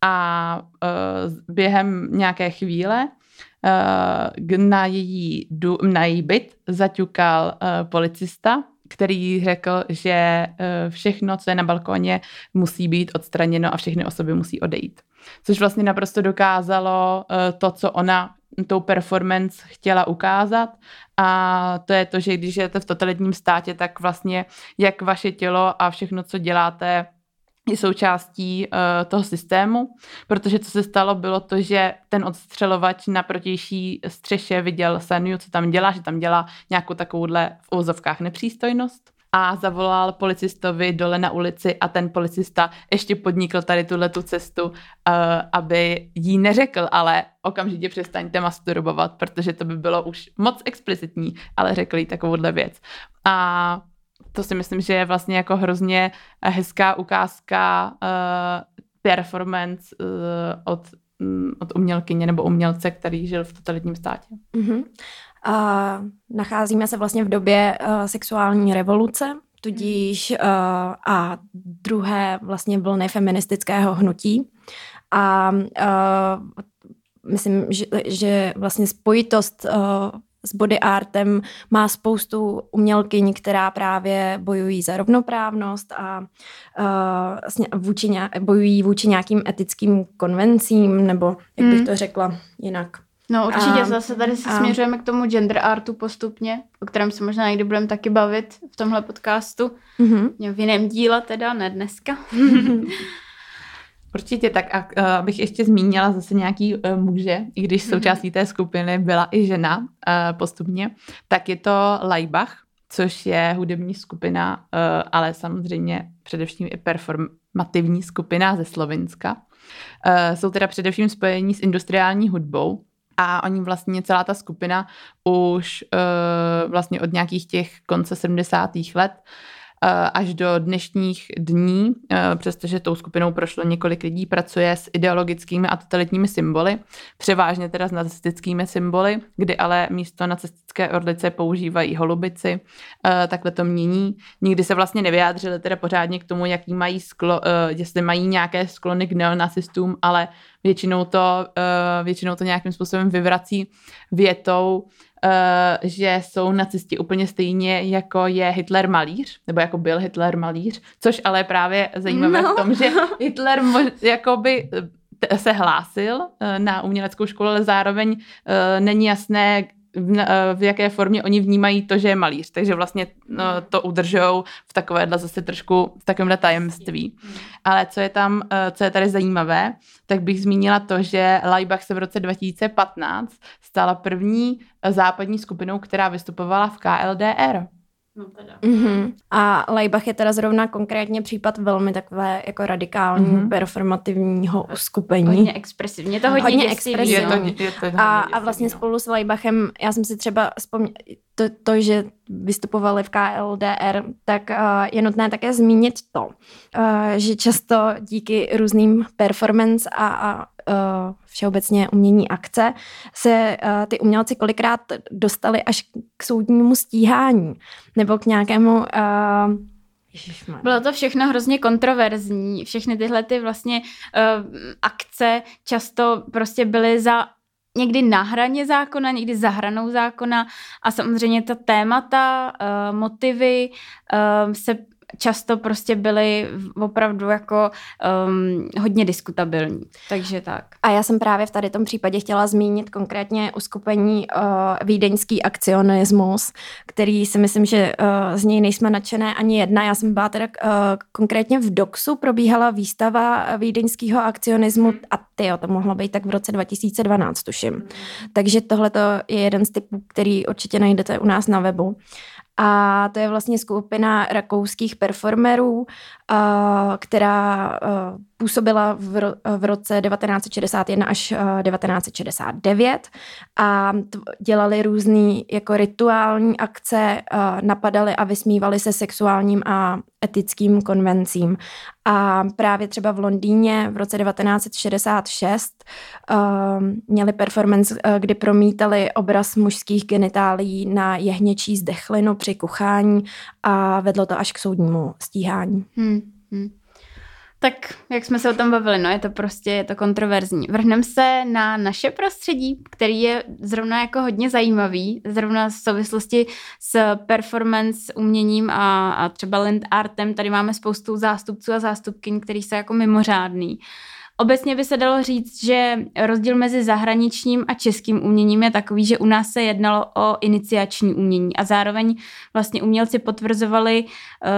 A uh, během nějaké chvíle uh, na její, du, na její byt zaťukal uh, policista, který řekl, že všechno, co je na balkóně, musí být odstraněno a všechny osoby musí odejít. Což vlastně naprosto dokázalo to, co ona tou performance chtěla ukázat. A to je to, že když žijete v totalitním státě, tak vlastně jak vaše tělo a všechno, co děláte, je součástí uh, toho systému, protože co se stalo, bylo to, že ten odstřelovač na protější střeše viděl Saniu, co tam dělá, že tam dělá nějakou takovouhle v úzovkách nepřístojnost a zavolal policistovi dole na ulici a ten policista ještě podnikl tady tuhle tu cestu, uh, aby jí neřekl, ale okamžitě přestaňte masturbovat, protože to by bylo už moc explicitní, ale řekl jí takovouhle věc. A to si myslím, že je vlastně jako hrozně hezká ukázka uh, performance uh, od, um, od umělkyně nebo umělce, který žil v totalitním státě. Mm-hmm. A nacházíme se vlastně v době uh, sexuální revoluce, tudíž uh, a druhé vlastně vlny feministického hnutí. A uh, myslím, že, že vlastně spojitost uh, s body artem má spoustu umělkyň, která právě bojují za rovnoprávnost a uh, vlastně vůči bojují vůči nějakým etickým konvencím, nebo jak bych Hmm. to řekla jinak. No určitě A- zase tady se a- směřujeme k tomu gender artu postupně, o kterém se možná někdy budeme taky bavit v tomhle podcastu. Mm-hmm. V jiném díle teda, ne dneska. [LAUGHS] Určitě tak, a uh, abych ještě zmínila zase nějaký uh, muže, i když součástí té skupiny byla i žena uh, postupně, tak je to Laibach, což je hudební skupina, uh, ale samozřejmě především i performativní skupina ze Slovenska. Uh, jsou teda především spojení s industriální hudbou, a oni vlastně celá ta skupina už uh, vlastně od nějakých těch konce 70. let až do dnešních dní, přestože tou skupinou prošlo několik lidí, pracuje s ideologickými a totalitními symboly, převážně teda s nacistickými symboly, kdy ale místo nacistické orlice používají holubici, takhle to mění. Nikdy se vlastně nevyjádřili teda pořádně k tomu, jaký mají sklo, jestli mají nějaké sklony k neonacistům, ale většinou to, většinou to nějakým způsobem vyvrací větou, že jsou nacisti úplně stejně, jako je Hitler malíř, nebo jako byl Hitler malíř, což ale je právě zajímavé no. v tom, že [LAUGHS] Hitler mož, jakoby eh, se hlásil uh, na uměleckou školu, ale zároveň není jasné, v, v jaké formě oni vnímají to, že je malíř. Takže vlastně no, to udržou v takovéhle zase trošku v takovémhle tajemství. Ale co je tam, eh, co je tady zajímavé, tak bych zmínila to, že Laibach se v roce 2015 stala první západní skupinou, která vystupovala v KLDR. No teda. Mm-hmm. A Leibach je teda zrovna konkrétně případ velmi takové jako radikální mm-hmm. performativního uskupení. Hodně expresivně, to hodně, hodně expresivní. Je to, je to a, a vlastně spolu s Leibachem, já jsem si třeba vzpomněla, to, to, že vystupovali v KLDR, tak uh, je nutné také zmínit to, uh, že často díky různým performance a, a uh, všeobecně umění akce se uh, ty umělci kolikrát dostali až k soudnímu stíhání nebo k nějakému uh, bylo to všechno hrozně kontroverzní. Všechny tyhle ty vlastně uh, akce často prostě byly za někdy na hraně zákona, někdy za hranou zákona a samozřejmě ta témata, uh, motivy uh, se často prostě byly opravdu jako um, hodně diskutabilní. Takže tak. A já jsem právě v tady tom případě chtěla zmínit konkrétně uskupení uh, vídeňský akcionismus, který si myslím, že uh, z něj nejsme nadšené ani jedna. Já jsem byla teda uh, konkrétně v DOXu, probíhala výstava vídeňského akcionismu a ty, to mohlo být tak v roce 2012, tuším. Takže tohle je jeden z typů, který určitě najdete u nás na webu. A to je vlastně skupina rakouských performerů, která působila v, ro, v roce 1961 až 1969 a dělali různé jako rituální akce, napadali a vysmívali se sexuálním a etickým konvencím. A právě třeba v Londýně v roce 1966 uh, měli performance, kdy promítali obraz mužských genitálií na jehněčí zdechlinu při kuchání a vedlo to až k soudnímu stíhání. Hmm. Hmm. Tak, jak jsme se o tom bavili, no je to prostě, je to kontroverzní. Vrhneme se na naše prostředí, který je zrovna jako hodně zajímavý, zrovna v souvislosti s performance, uměním a, a třeba land artem. Tady máme spoustu zástupců a zástupkyň, který jsou jako mimořádný. Obecně by se dalo říct, že rozdíl mezi zahraničním a českým uměním je takový, že u nás se jednalo o iniciační umění a zároveň vlastně umělci potvrzovali uh,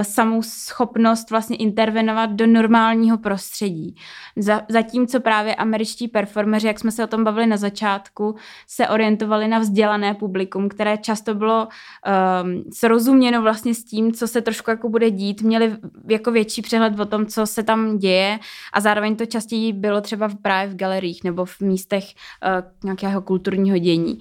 samou schopnost vlastně intervenovat do normálního prostředí. Za, zatímco právě američtí performeři, jak jsme se o tom bavili na začátku, se orientovali na vzdělané publikum, které často bylo um, srozuměno vlastně s tím, co se trošku jako bude dít, měli jako větší přehled o tom, co se tam děje a zároveň to častěji bylo třeba právě v galeriích nebo v místech uh, nějakého kulturního dění.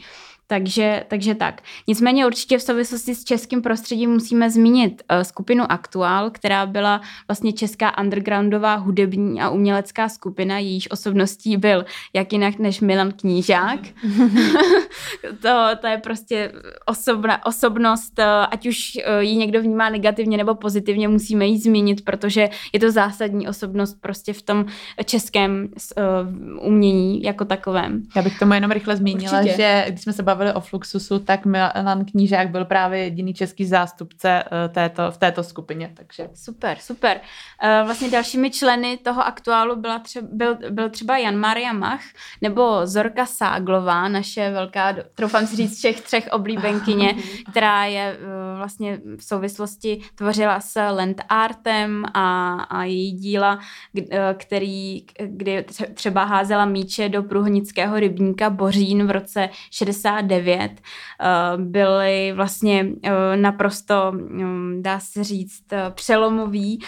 Takže, takže tak. Nicméně určitě v souvislosti s českým prostředím musíme zmínit uh, skupinu Aktuál, která byla vlastně česká undergroundová hudební a umělecká skupina, jejíž osobností byl jak jinak než Milan Knížák. [LAUGHS] to, to je prostě osobna, osobnost, uh, ať už uh, ji někdo vnímá negativně nebo pozitivně, musíme ji zmínit, protože je to zásadní osobnost prostě v tom českém uh, umění jako takovém. Já bych tomu jenom rychle zmínila, Určitě. že když jsme se bavili bavili o Fluxusu, tak Milan Knížák byl právě jediný český zástupce eh, této, v této skupině. Takže. Super, super. Eh, vlastně dalšími členy toho aktuálu byla třeba, byl, byl třeba Jan Maria Mach nebo Zorka Ságlová, naše velká, troufám si říct, všech třech oblíbenkyně, [LAUGHS] která je eh, vlastně v souvislosti tvořila s land artem a, a její díla, který, kdy třeba házela míče do průhonického rybníka Bořín v roce 69 89 byly vlastně naprosto, mm, dá se říct, přelomový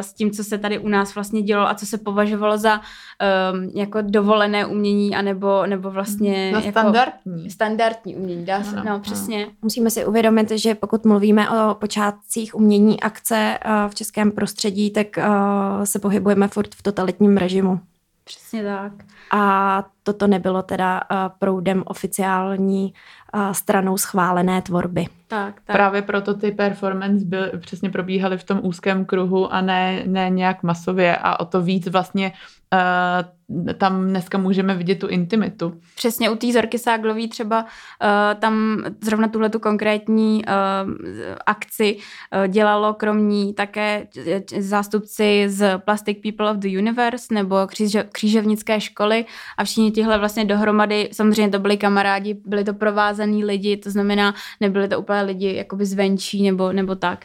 s tím, co se tady u nás vlastně dělo a co se považovalo za jako dovolené umění, anebo, nebo vlastně no, jako standardní. standardní umění, dá se, no, no, přesně. Musíme si uvědomit, že pokud mluvíme o počátcích umění akce v českém prostředí, tak se pohybujeme furt v totalitním režimu. Přesně tak. A toto nebylo teda proudem oficiální stranou schválené tvorby. Tak, tak. Právě proto ty performance byl, přesně probíhaly v tom úzkém kruhu a ne, ne nějak masově a o to víc vlastně uh, tam dneska můžeme vidět tu intimitu. Přesně u té Zorky Ságlový třeba uh, tam zrovna tuhle tu konkrétní uh, akci uh, dělalo kromě také zástupci z Plastic People of the Universe nebo kříže, kříževnické školy a všichni tihle vlastně dohromady, samozřejmě to byli kamarádi, byli to provázaný lidi, to znamená, nebyli to úplně lidi jakoby zvenčí nebo, nebo tak.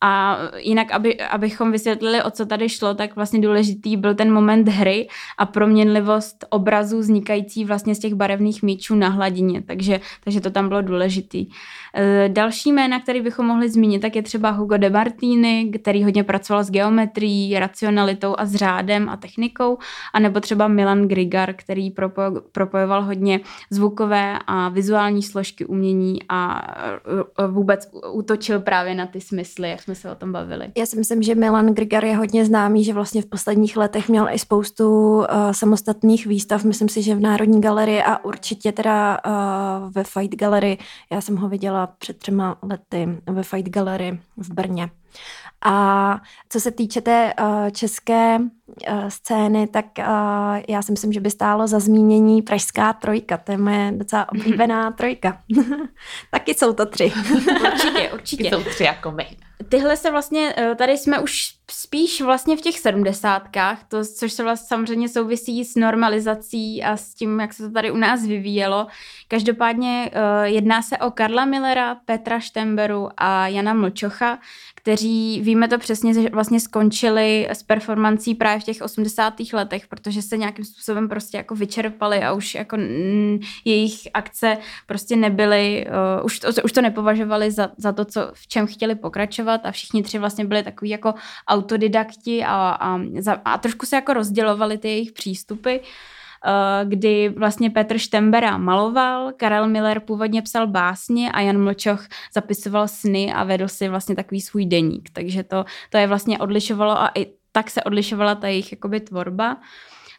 A jinak, aby, abychom vysvětlili, o co tady šlo, tak vlastně důležitý byl ten moment hry a proměnlivost obrazů vznikající vlastně z těch barevných míčů na hladině, takže, takže to tam bylo důležitý. E, další jména, který bychom mohli zmínit, tak je třeba Hugo de Martini, který hodně pracoval s geometrií, racionalitou a s řádem a technikou, anebo třeba Milan Grigar, který propojoval hodně zvukové a vizuální složky umění a e, vůbec útočil právě na ty smysly, jak jsme se o tom bavili. Já si myslím, že Milan Grigar je hodně známý, že vlastně v posledních letech měl i spoustu uh, samostatných výstav, myslím si, že v Národní galerii a určitě teda uh, ve Fight Gallery. Já jsem ho viděla před třema lety ve Fight Gallery v Brně. A co se týče té uh, české scény, tak uh, já si myslím, že by stálo za zmínění Pražská trojka. To je moje docela oblíbená trojka. [LAUGHS] Taky jsou to tři. [LAUGHS] určitě, určitě. Jsou tři jako my tyhle se vlastně, eh, tady jsme už spíš vlastně v těch sedmdesátkách, to, což se vlastně samozřejmě souvisí s normalizací a s tím, jak se to tady u nás vyvíjelo. Každopádně uh, jedná se o Karla Millera, Petra Štemberu a Jana Mlčocha, kteří, víme to přesně, že vlastně skončili s performancí právě v těch 80. letech, protože se nějakým způsobem prostě jako vyčerpali a už jako mm, jejich akce prostě nebyly, uh, už, to, už to nepovažovali za, za to, co, v čem chtěli pokračovat a všichni tři vlastně byli takový jako autodidakti a, a, a trošku se jako rozdělovali ty jejich přístupy. Eh, kdy vlastně Petr Štembera maloval, Karel Miller původně psal básně a Jan Mlčoch zapisoval sny a vedl si vlastně takový svůj deník. Takže to, to je vlastně odlišovalo a i tak se odlišovala ta jejich jakoby tvorba.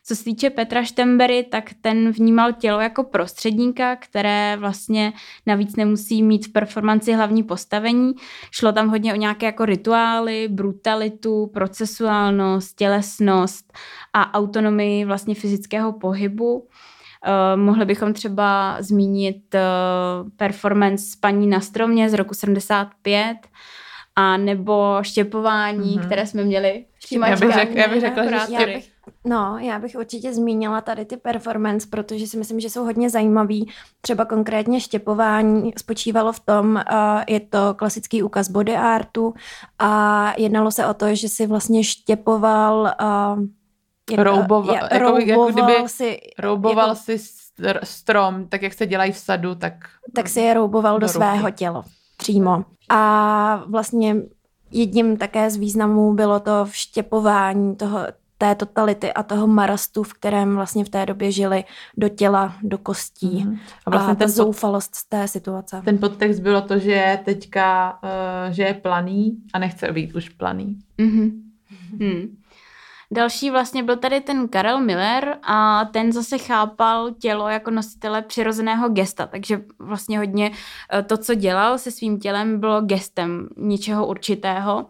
Co se týče Petra Štembery, tak ten vnímal tělo jako prostředníka, které vlastně navíc nemusí mít v performanci hlavní postavení. Šlo tam hodně o nějaké jako rituály, brutalitu, procesuálnost, tělesnost a autonomii vlastně fyzického pohybu. Uh, mohli bychom třeba zmínit uh, performance paní na stromě z roku 75 a nebo štěpování, mm-hmm. které jsme měli. Já bych, řek, já bych řekla, že já bych, No, já bych určitě zmínila tady ty performance, protože si myslím, že jsou hodně zajímavý. Třeba konkrétně štěpování spočívalo v tom, uh, je to klasický úkaz body artu a jednalo se o to, že si vlastně štěpoval uh, jak, rouboval, jak, jako, rouboval jako kdyby si, rouboval jako, si strom, tak jak se dělají v sadu, tak tak si je rouboval do, do svého těla přímo. A vlastně jedním také z významů bylo to vštěpování toho, té totality a toho marastu, v kterém vlastně v té době žili do těla, do kostí. Mm-hmm. A vlastně a ten zoufalost z té situace. Ten podtext bylo to, že je teďka, uh, že je planý a nechce být už planý. Mm-hmm. Hmm. Další vlastně byl tady ten Karel Miller a ten zase chápal tělo jako nositele přirozeného gesta, takže vlastně hodně eh, to, co dělal se svým tělem, bylo gestem něčeho určitého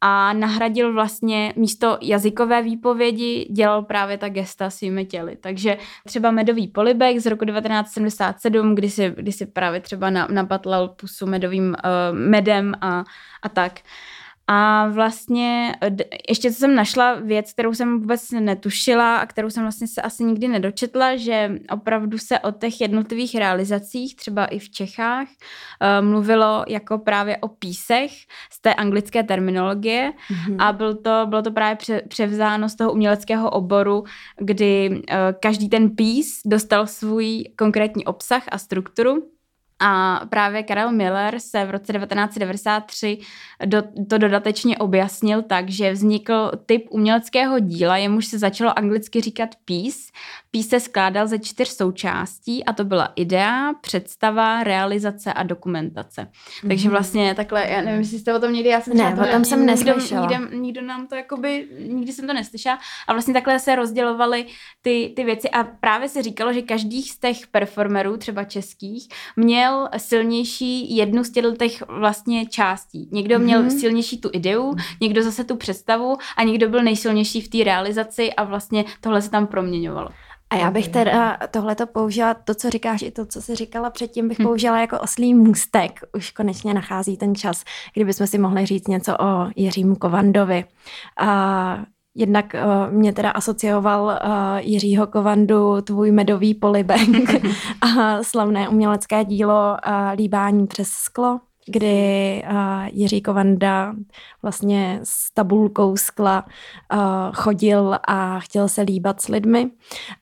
a nahradil vlastně místo jazykové výpovědi, dělal právě ta gesta svými těly. Takže třeba medový polibek z roku 1977, kdy si, kdy si právě třeba napatlal pusu medovým uh, medem a, a tak. A vlastně ještě co jsem našla věc, kterou jsem vůbec netušila a kterou jsem vlastně se asi nikdy nedočetla, že opravdu se o těch jednotlivých realizacích, třeba i v Čechách, eh, mluvilo jako právě o písech z té anglické terminologie mm-hmm. a byl to, bylo to právě převzáno z toho uměleckého oboru, kdy eh, každý ten pís dostal svůj konkrétní obsah a strukturu a právě Karel Miller se v roce 1993 do, to dodatečně objasnil tak, že vznikl typ uměleckého díla, jemuž se začalo anglicky říkat piece. Piece se skládal ze čtyř součástí a to byla idea, představa, realizace a dokumentace. Mm-hmm. Takže vlastně takhle, já nevím, jestli jste o tom někdy, já jsem Ne, o tom jsem neslyšela. Nikdo, nikdo, nikdo nám to jakoby, nikdy jsem to neslyšela a vlastně takhle se rozdělovaly ty, ty věci a právě se říkalo, že každý z těch performerů, třeba českých, měl měl silnější jednu z těch vlastně částí. Někdo měl mm-hmm. silnější tu ideu, někdo zase tu představu a někdo byl nejsilnější v té realizaci a vlastně tohle se tam proměňovalo. A já bych teda tohleto použila, to, co říkáš, i to, co jsi říkala předtím, bych hm. použila jako oslý můstek. Už konečně nachází ten čas, kdybychom si mohli říct něco o Jiřím Kovandovi. A Jednak uh, mě teda asocioval uh, Jiřího Kovandu Tvůj medový polibek [LAUGHS] a slavné umělecké dílo uh, Líbání přes sklo kdy uh, Jiří Kovanda vlastně s tabulkou skla uh, chodil a chtěl se líbat s lidmi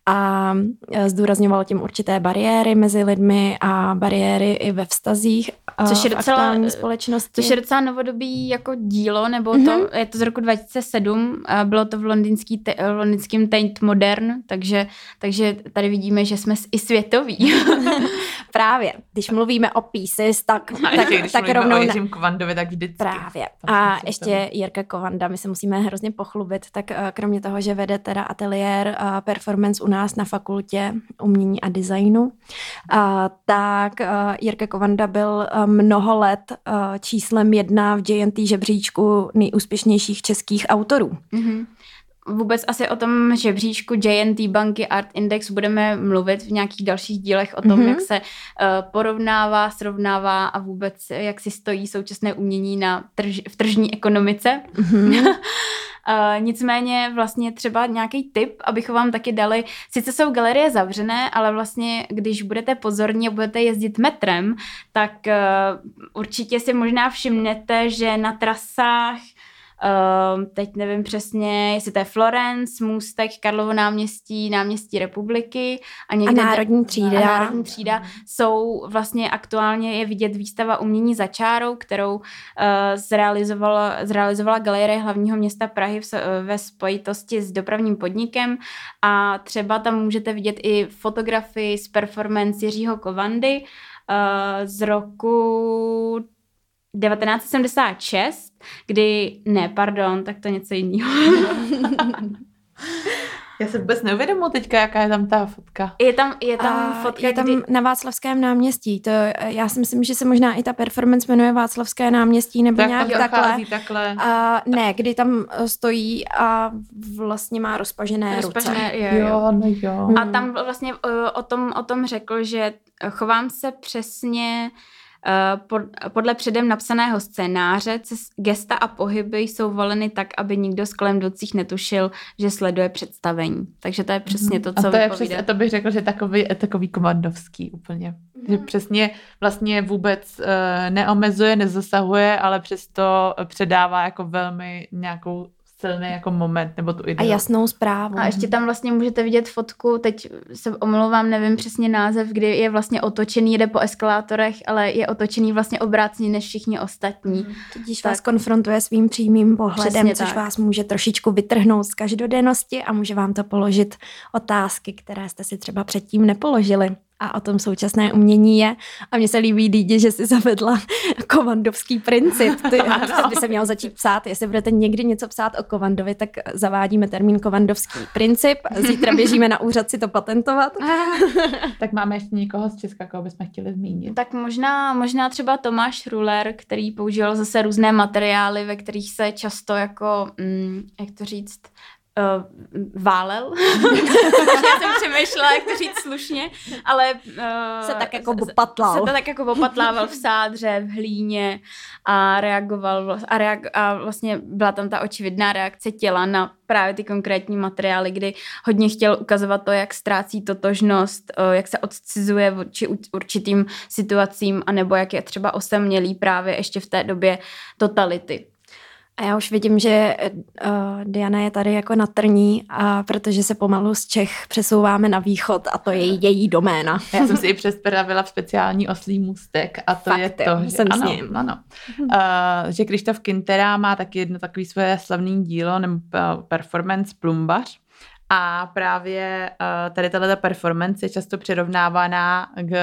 a uh, zdůrazňoval tím určité bariéry mezi lidmi a bariéry i ve vztazích uh, což je docela, společnosti. Což je docela novodobý jako dílo, nebo mm-hmm. to, mhm. je to z roku 2007, uh, bylo to v, londýnský te, v londýnském Tate Modern, takže, takže tady vidíme, že jsme i světoví. [LAUGHS] [LAUGHS] Právě, když mluvíme o pieces, tak, tak, tak rovnou... O Jiřím Kovandovi, tak vždycky. Právě. A ještě Jirka Kovanda, my se musíme hrozně pochlubit, tak uh, kromě toho, že vede teda ateliér uh, performance u nás na fakultě umění a designu, uh, tak Jirka Kovanda byl mnoho let číslem jedna v JNT žebříčku nejúspěšnějších českých autorů. Mm-hmm. Vůbec asi o tom žebříčku JNT banky Art Index budeme mluvit v nějakých dalších dílech o tom, mm-hmm. jak se uh, porovnává, srovnává a vůbec jak si stojí současné umění na trž, v tržní ekonomice. Mm-hmm. uh, [LAUGHS] nicméně vlastně třeba nějaký tip, abychom vám taky dali, sice jsou galerie zavřené, ale vlastně když budete pozorní a budete jezdit metrem, tak uh, určitě si možná všimnete, že na trasách Uh, teď nevím přesně, jestli to je Florence, Můstek, Karlovo náměstí, náměstí republiky a někde... A Národní třída. A Národní třída. Jsou vlastně aktuálně je vidět výstava umění za čárou, kterou uh, zrealizovala, zrealizovala Galerie hlavního města Prahy v, ve spojitosti s dopravním podnikem. A třeba tam můžete vidět i fotografii z performance Jiřího Kovandy uh, z roku 1976, kdy, ne, pardon, tak to je něco jiného. [LAUGHS] Já se vůbec neuvědomu teďka, jaká je tam ta fotka. Je tam, je tam a fotka, Je tam kdy... na Václavském náměstí. To, já si myslím, že se možná i ta performance jmenuje Václavské náměstí, nebo tak, nějak takhle. takhle. A, ne, kdy tam eh, stojí a vlastně má rozpažené, rozpažené ruce. Je, jo. jo, no jo. A tam vlastně eh, o tom, o tom řekl, že chovám se přesně podle předem napsaného scénáře gesta a pohyby jsou voleny tak, aby nikdo z kolem jdoucích netušil, že sleduje představení. Takže to je přesně to, co a to je přesně, to bych řekl, že takový, takový komandovský úplně. Mm. Že přesně vlastně vůbec uh, neomezuje, nezasahuje, ale přesto předává jako velmi nějakou silný jako moment nebo tu ideu. A jasnou zprávu. A ještě tam vlastně můžete vidět fotku, teď se omlouvám, nevím přesně název, kdy je vlastně otočený, jde po eskalátorech, ale je otočený vlastně obrácený než všichni ostatní. Mm. Tudíž tak. vás konfrontuje svým přímým pohledem, přesně což tak. vás může trošičku vytrhnout z každodennosti a může vám to položit otázky, které jste si třeba předtím nepoložili a o tom současné umění je. A mně se líbí, Dítě, že si zavedla [LAUGHS] kovandovský princip. Ty, [LAUGHS] [LAUGHS] by se měl začít psát, jestli budete někdy něco psát o Kovandovi, tak zavádíme termín kovandovský princip. Zítra běžíme na úřad si to patentovat. tak máme ještě někoho z Česka, koho bychom chtěli zmínit. Tak možná, možná třeba Tomáš Ruler, který používal zase různé materiály, ve kterých se často jako, mm, jak to říct, uh, válel. [LAUGHS] Já jsem přemýšlela, jak to říct slušně, ale... Uh, se tak jako popatlal. Se, se to tak jako popatlával v sádře, v hlíně a reagoval a, reag, a vlastně byla tam ta očividná reakce těla na právě ty konkrétní materiály, kdy hodně chtěl ukazovat to, jak ztrácí totožnost, uh, jak se odcizuje vůči určitým situacím, anebo jak je třeba osamělý právě ještě v té době totality. A já už vidím, že uh, Diana je tady jako na trní, a protože se pomalu z Čech přesouváme na východ a to je její doména. [LAUGHS] Já jsem si ji přespravila v speciální oslý můstek a to Fakt, je to, že, jsem ano, s ním. ano, uh, že Krištof Kintera má taky jedno takové svoje slavné dílo nebo performance Plumbař, a právě uh, tady tato performance je často přirovnávaná k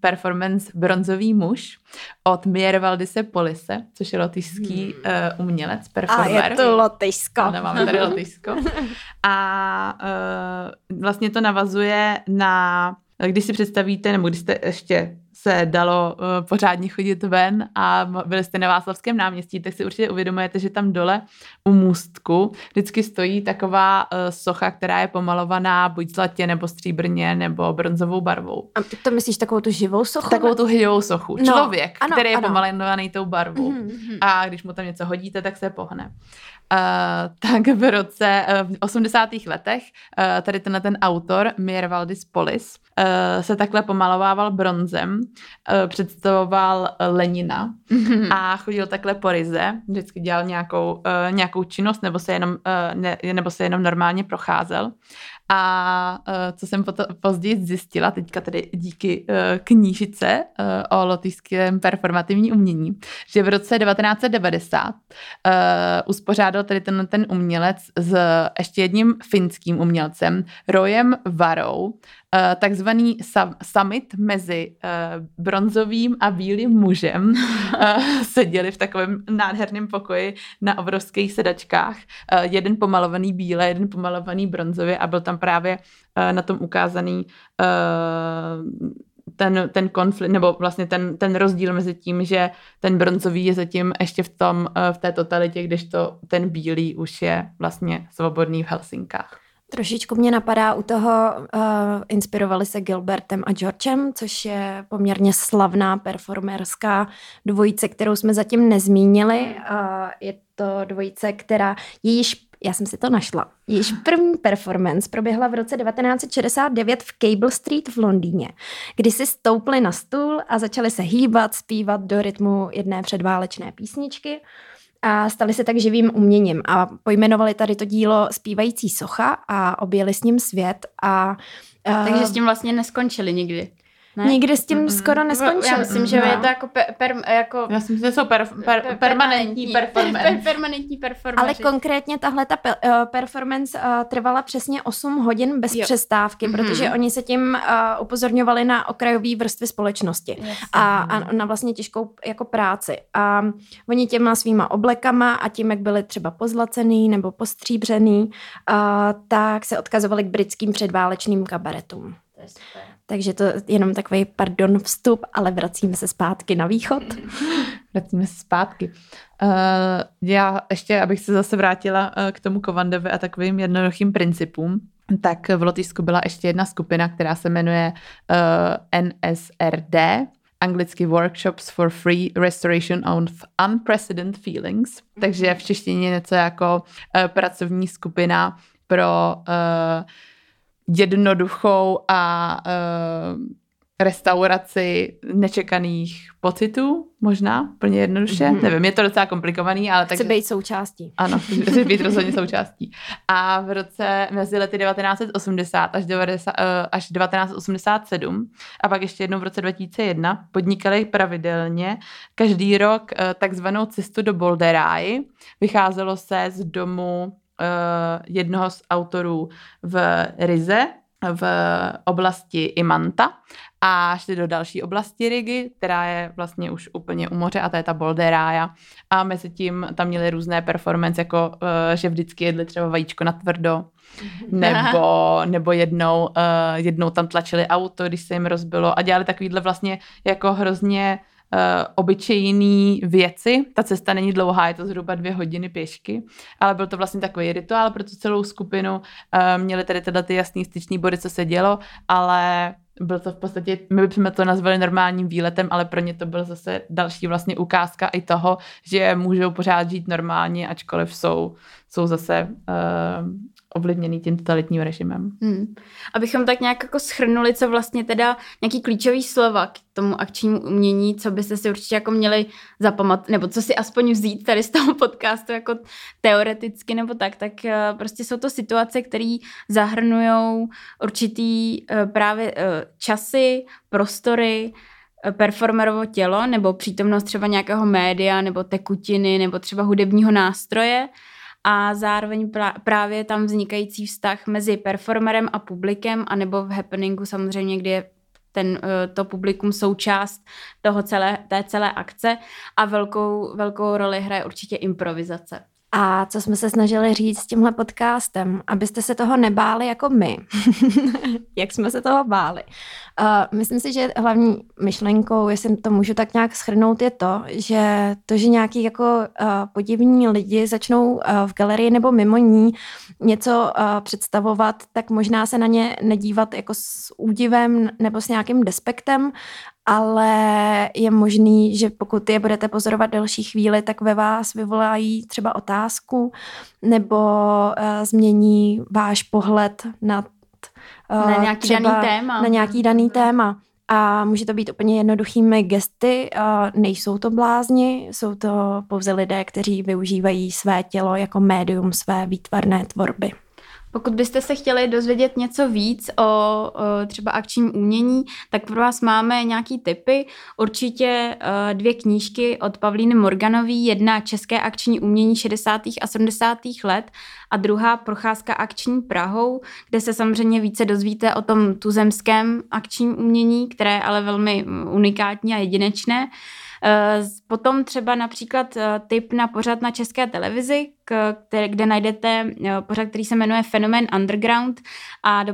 performance Bronzový muž od Mier Valdise Polise, což je lotyšský uh, umělec, performer. A je to Lotyšsko. Ano, máme tady Lotyšsko. A uh, vlastně to navazuje na, když si představíte, nebo když jste ještě se dalo uh, pořádně chodit ven a byli jste na Václavském náměstí, tak si určitě uvědomujete, že tam dole u můstku vždycky stojí taková uh, socha, která je pomalovaná buď zlatě nebo stříbrně nebo bronzovou barvou. A to myslíš takovou tu živou sochu? Takovou tu hydovou sochu. No, Člověk, ano, který je ano. pomalovaný tou barvou. Mhm. A když mu tam něco hodíte, tak se pohne. Uh, tak v roce, uh, v 80. letech uh, tady tenhle ten autor, Miervaldis Polis, uh, se takhle pomalovával bronzem, představoval Lenina Mhm. a chodil takhle po Rize, vždycky dělal nějakou, uh, nějakou činnost nebo se, jenom, ne, nebo se jenom normálně procházel. A uh, co jsem později zjistila, teďka tady díky uh, knížice uh, o lotyšském performativní umění, že v roce 1990 uh, uspořádal tady ten, ten umělec s ještě jedním finským umělcem, Rojem Varou, takzvaný summit mezi bronzovým a bílým mužem. [LAUGHS] Seděli v takovém nádherném pokoji na obrovských sedačkách. Jeden pomalovaný bíle, jeden pomalovaný bronzově a byl tam právě uh, na tom ukázaný uh, ten, ten konflikt, nebo vlastně ten, ten rozdíl mezi tím, že ten bronzový je zatím ještě v tom, eh, v té totalitě, když to ten bílý už je vlastně svobodný v Helsinkách. Trošičku mě napadá u toho, uh, inspirovali se Gilbertem a Georgem, což je poměrně slavná performerská dvojice, kterou jsme zatím nezmínili. Uh, je to dvojice, která jejíž já jsem si to našla. Jejíž první performance proběhla v roce 1969 v Cable Street v Londýně, kdy si stoupli na stůl a začali se hýbat, zpívat do rytmu jedné předválečné písničky a stali se tak živým uměním a pojmenovali tady to dílo Zpívající socha a objeli s ním svět a Takže s tím vlastně neskončili nikdy. Ne? Nikdy s tím Mm-mm. skoro neskončil. Já myslím, že No. je to jako, per, per, jako Já si myslím, že jsou per, per, per- permanentní [LAUGHS] performance. Per, permanentní performance. Ale konkrétně tahle ta pe- eh, performance uh, trvala přesně 8 hodin bez Jo. přestávky, Mhm. protože oni se tím uh, upozorňovali na okrajové vrstvy společnosti. A, a na vlastně těžkou jako práci. A oni těma svýma oblekama a tím, jak byli třeba pozlacený nebo postříbřený, uh, tak se odkazovali k britským předválečným kabaretům. To je super. Takže to jenom takový pardon vstup, ale vracíme se zpátky na východ. [LAUGHS] Vracíme se zpátky. Uh, já ještě, abych se zase vrátila uh, k tomu Kovandovi a takovým jednoduchým principům, tak v Lotyšsku byla ještě jedna skupina, která se jmenuje uh, NSRD, anglicky Workshops for Free Restoration of Unprecedented Feelings, takže v češtině něco jako uh, pracovní skupina pro uh, jednoduchou a uh, restauraci nečekaných pocitů, možná, plně jednoduše. Mhm. Mm-hmm. Nevím, je to docela komplikovaný, ale tak... Chce být součástí. Ano, chci být rozhodně součástí. A v roce mezi lety 1980 až, 90, uh, až 1987 a pak ještě jednou v roce 2001 podnikali pravidelně každý rok uh, takzvanou cestu do Bolderáji. Vycházelo se z domu jednoho z autorů v Rize, v oblasti Imanta a šli do další oblasti Rigi, která je vlastně už úplně u moře a to je ta Bolderája. A mezi tím tam měli různé performance, jako uh, že vždycky jedli třeba vajíčko na tvrdo, [LAUGHS] nebo, nebo jednou, uh, jednou tam tlačili auto, když se jim rozbilo a dělali takovýhle vlastně jako hrozně obyčejné věci. Ta cesta není dlouhá, je to zhruba dvě hodiny pěšky, ale byl to vlastně takový rituál pro tu celou skupinu. Uh, měli tady teda ty jasný styční body, co se dělo, ale byl to v podstatě, my bychom to nazvali normálním výletem, ale pro ně to byl zase další vlastně ukázka i toho, že můžou pořád žít normálně, ačkoliv jsou, jsou zase uh, ovlivněný tím totalitním režimem. Hmm. Abychom tak nějak jako schrnuli, co vlastně teda nějaký klíčový slova k tomu akčnímu umění, co byste si určitě jako měli zapamatovat, nebo co si aspoň vzít tady z toho [LAUGHS] podcastu jako teoreticky nebo tak, tak eh, prostě jsou to situace, které zahrnují určitý eh, právě eh, časy, prostory, performerovo tělo nebo přítomnost třeba nějakého média nebo tekutiny nebo třeba hudebního nástroje a zároveň právě tam vznikající vztah mezi performerem a publikem, anebo v happeningu samozřejmě, kdy je ten, eh, to publikum součást toho celé, té celé akce a velkou, velkou roli hraje určitě improvizace. A co jsme se snažili říct s tímhle podcastem, abyste se toho nebáli jako my. [LAUGHS] Jak jsme se toho báli. Uh, myslím si, že hlavní myšlenkou, jestli to můžu tak nějak schrnout, je to, že to, že nějaký jako uh, podivní lidi začnou uh, v galerii nebo mimo ní něco uh, představovat, tak možná se na ně nedívat jako s údivem nebo s nějakým despektem, ale je možný, že pokud je budete pozorovat delší chvíli, tak ve vás vyvolají třeba otázku nebo uh, změní váš pohled na, uh, na nějaký třeba daný téma. Na nějaký daný téma. A může to být úplně jednoduchými gesty, nejsou to blázni, jsou to pouze lidé, kteří využívají své tělo jako médium své výtvarné tvorby. Pokud byste se chtěli dozvědět něco víc o, o třeba akčním umění, tak pro vás máme nějaký typy. Určitě uh, dvě knížky od Pavlíny Morganový, jedna České akční umění 60. a 70. let a druhá Procházka akční Prahou, kde se samozřejmě více dozvíte o tom tuzemském akčním umění, které je ale velmi unikátní a jedinečné. Potom třeba například eh, tip na pořad na české televizi, kde, kde najdete eh, pořad, který se jmenuje Fenomen Underground a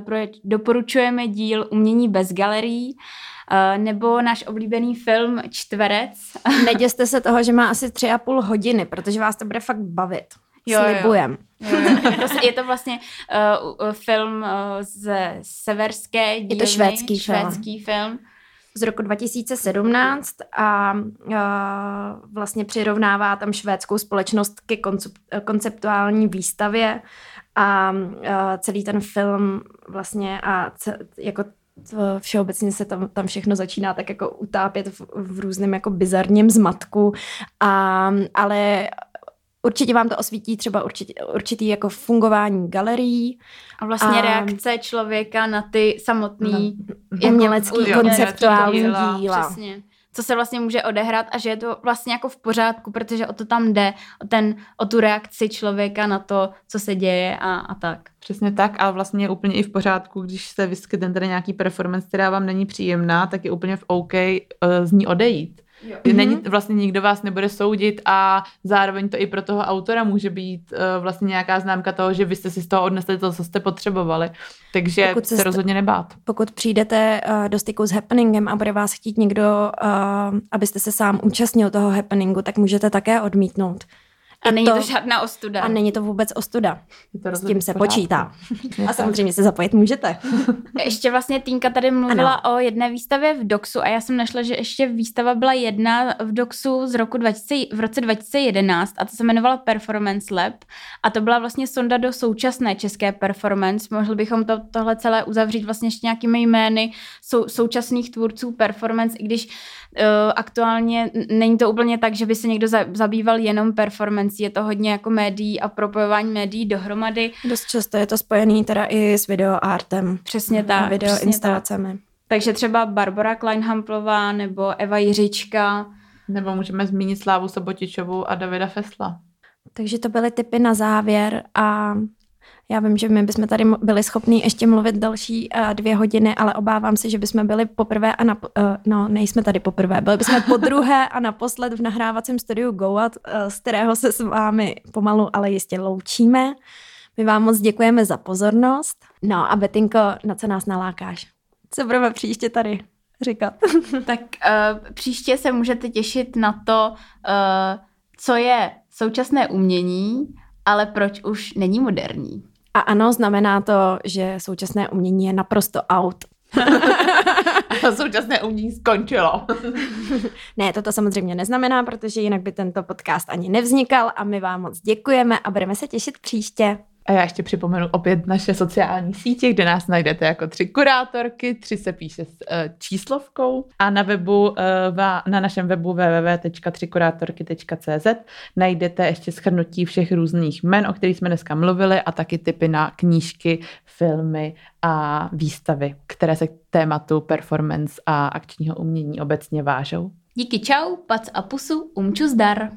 doporučujeme díl Umění bez galerií, nebo náš oblíbený film Čtverec. [LAUGHS] Neděste se toho, že má asi tři a půl hodiny, protože vás to bude fakt bavit. Jo, Slibujem. Jo. Jo, jo. Je, to, je to vlastně uh, film uh, z severské dílny. Je to švédský, švédský film. film z roku 2017 a, a vlastně přirovnává tam švédskou společnost ke konceptuální výstavě a, a celý ten film vlastně a ce, jako všeobecně se tam, tam všechno začíná tak jako utápět v, v různém jako bizarním zmatku, a, ale Určitě vám to osvítí třeba určitý, určitý jako fungování galerií. A vlastně a reakce člověka na ty samotný jako, umělecký konceptuální díla. díla. Přesně. Co se vlastně může odehrát a že je to vlastně jako v pořádku, protože o to tam jde, o, ten, o tu reakci člověka na to, co se děje a, a tak. Přesně tak a vlastně je úplně i v pořádku, když se vyskytne tady nějaký performance, která vám není příjemná, tak je úplně v OK uh, z ní odejít Jo. Není, mhm. vlastně nikdo vás nebude soudit a zároveň to i pro toho autora může být uh, vlastně nějaká známka toho, že vy jste si z toho odnesli to, co jste potřebovali. Takže pokud se, se rozhodně nebát. Pokud přijdete uh, do styku s happeningem a bude vás chtít někdo, uh, abyste se sám účastnil toho happeningu, tak můžete také odmítnout. A není to, to žádná ostuda. A není to vůbec ostuda. To S tím se počítá. [LAUGHS] a samozřejmě se zapojit můžete. [LAUGHS] ještě vlastně Týnka tady mluvila ano. o jedné výstavě v Doxu a já jsem našla, že ještě výstava byla jedna v Doxu z roku 2000, v roce 2011 a to se jmenovala Performance Lab a to byla vlastně sonda do současné české performance. Mohli bychom to, tohle celé uzavřít vlastně ještě nějakými jmény sou, současných tvůrců performance, i když uh, aktuálně není to úplně tak, že by se někdo za, zabýval jenom performance, je to hodně jako médií a propojování médií dohromady. Dost často je to spojený teda i s videoartem. Přesně tak. A videoinstalacemi. Takže třeba Barbara Kleinhamplová nebo Eva Jiřička. Nebo můžeme zmínit Slávu Sobotičovou a Davida Fesla. Takže to byly typy na závěr a já vím, že my bychom tady byli schopni ještě mluvit další uh, dvě hodiny, ale obávám se, že bychom byli poprvé a na, uh, no, nejsme tady poprvé, byli bychom [LAUGHS] po druhé a naposled v nahrávacím studiu Goat, uh, z kterého se s vámi pomalu, ale jistě loučíme. My vám moc děkujeme za pozornost. No a Betinko, na co nás nalákáš? Co budeme příště tady říkat. [LAUGHS] tak uh, příště se můžete těšit na to, uh, co je současné umění, ale proč už není moderní. A ano, znamená to, že současné umění je naprosto out. A [LAUGHS] současné umění skončilo. [LAUGHS] ne, toto samozřejmě neznamená, protože jinak by tento podcast ani nevznikal a my vám moc děkujeme a budeme se těšit příště. A já ještě připomenu opět naše sociální sítě, kde nás najdete jako tři kurátorky, tři se píše s uh, číslovkou a na webu, uh, na našem webu www.třikurátorky.cz najdete ještě schrnutí všech různých men, o kterých jsme dneska mluvili a taky typy na knížky, filmy a výstavy, které se k tématu performance a akčního umění obecně vážou. Díky čau, pac a pusu, umču zdar.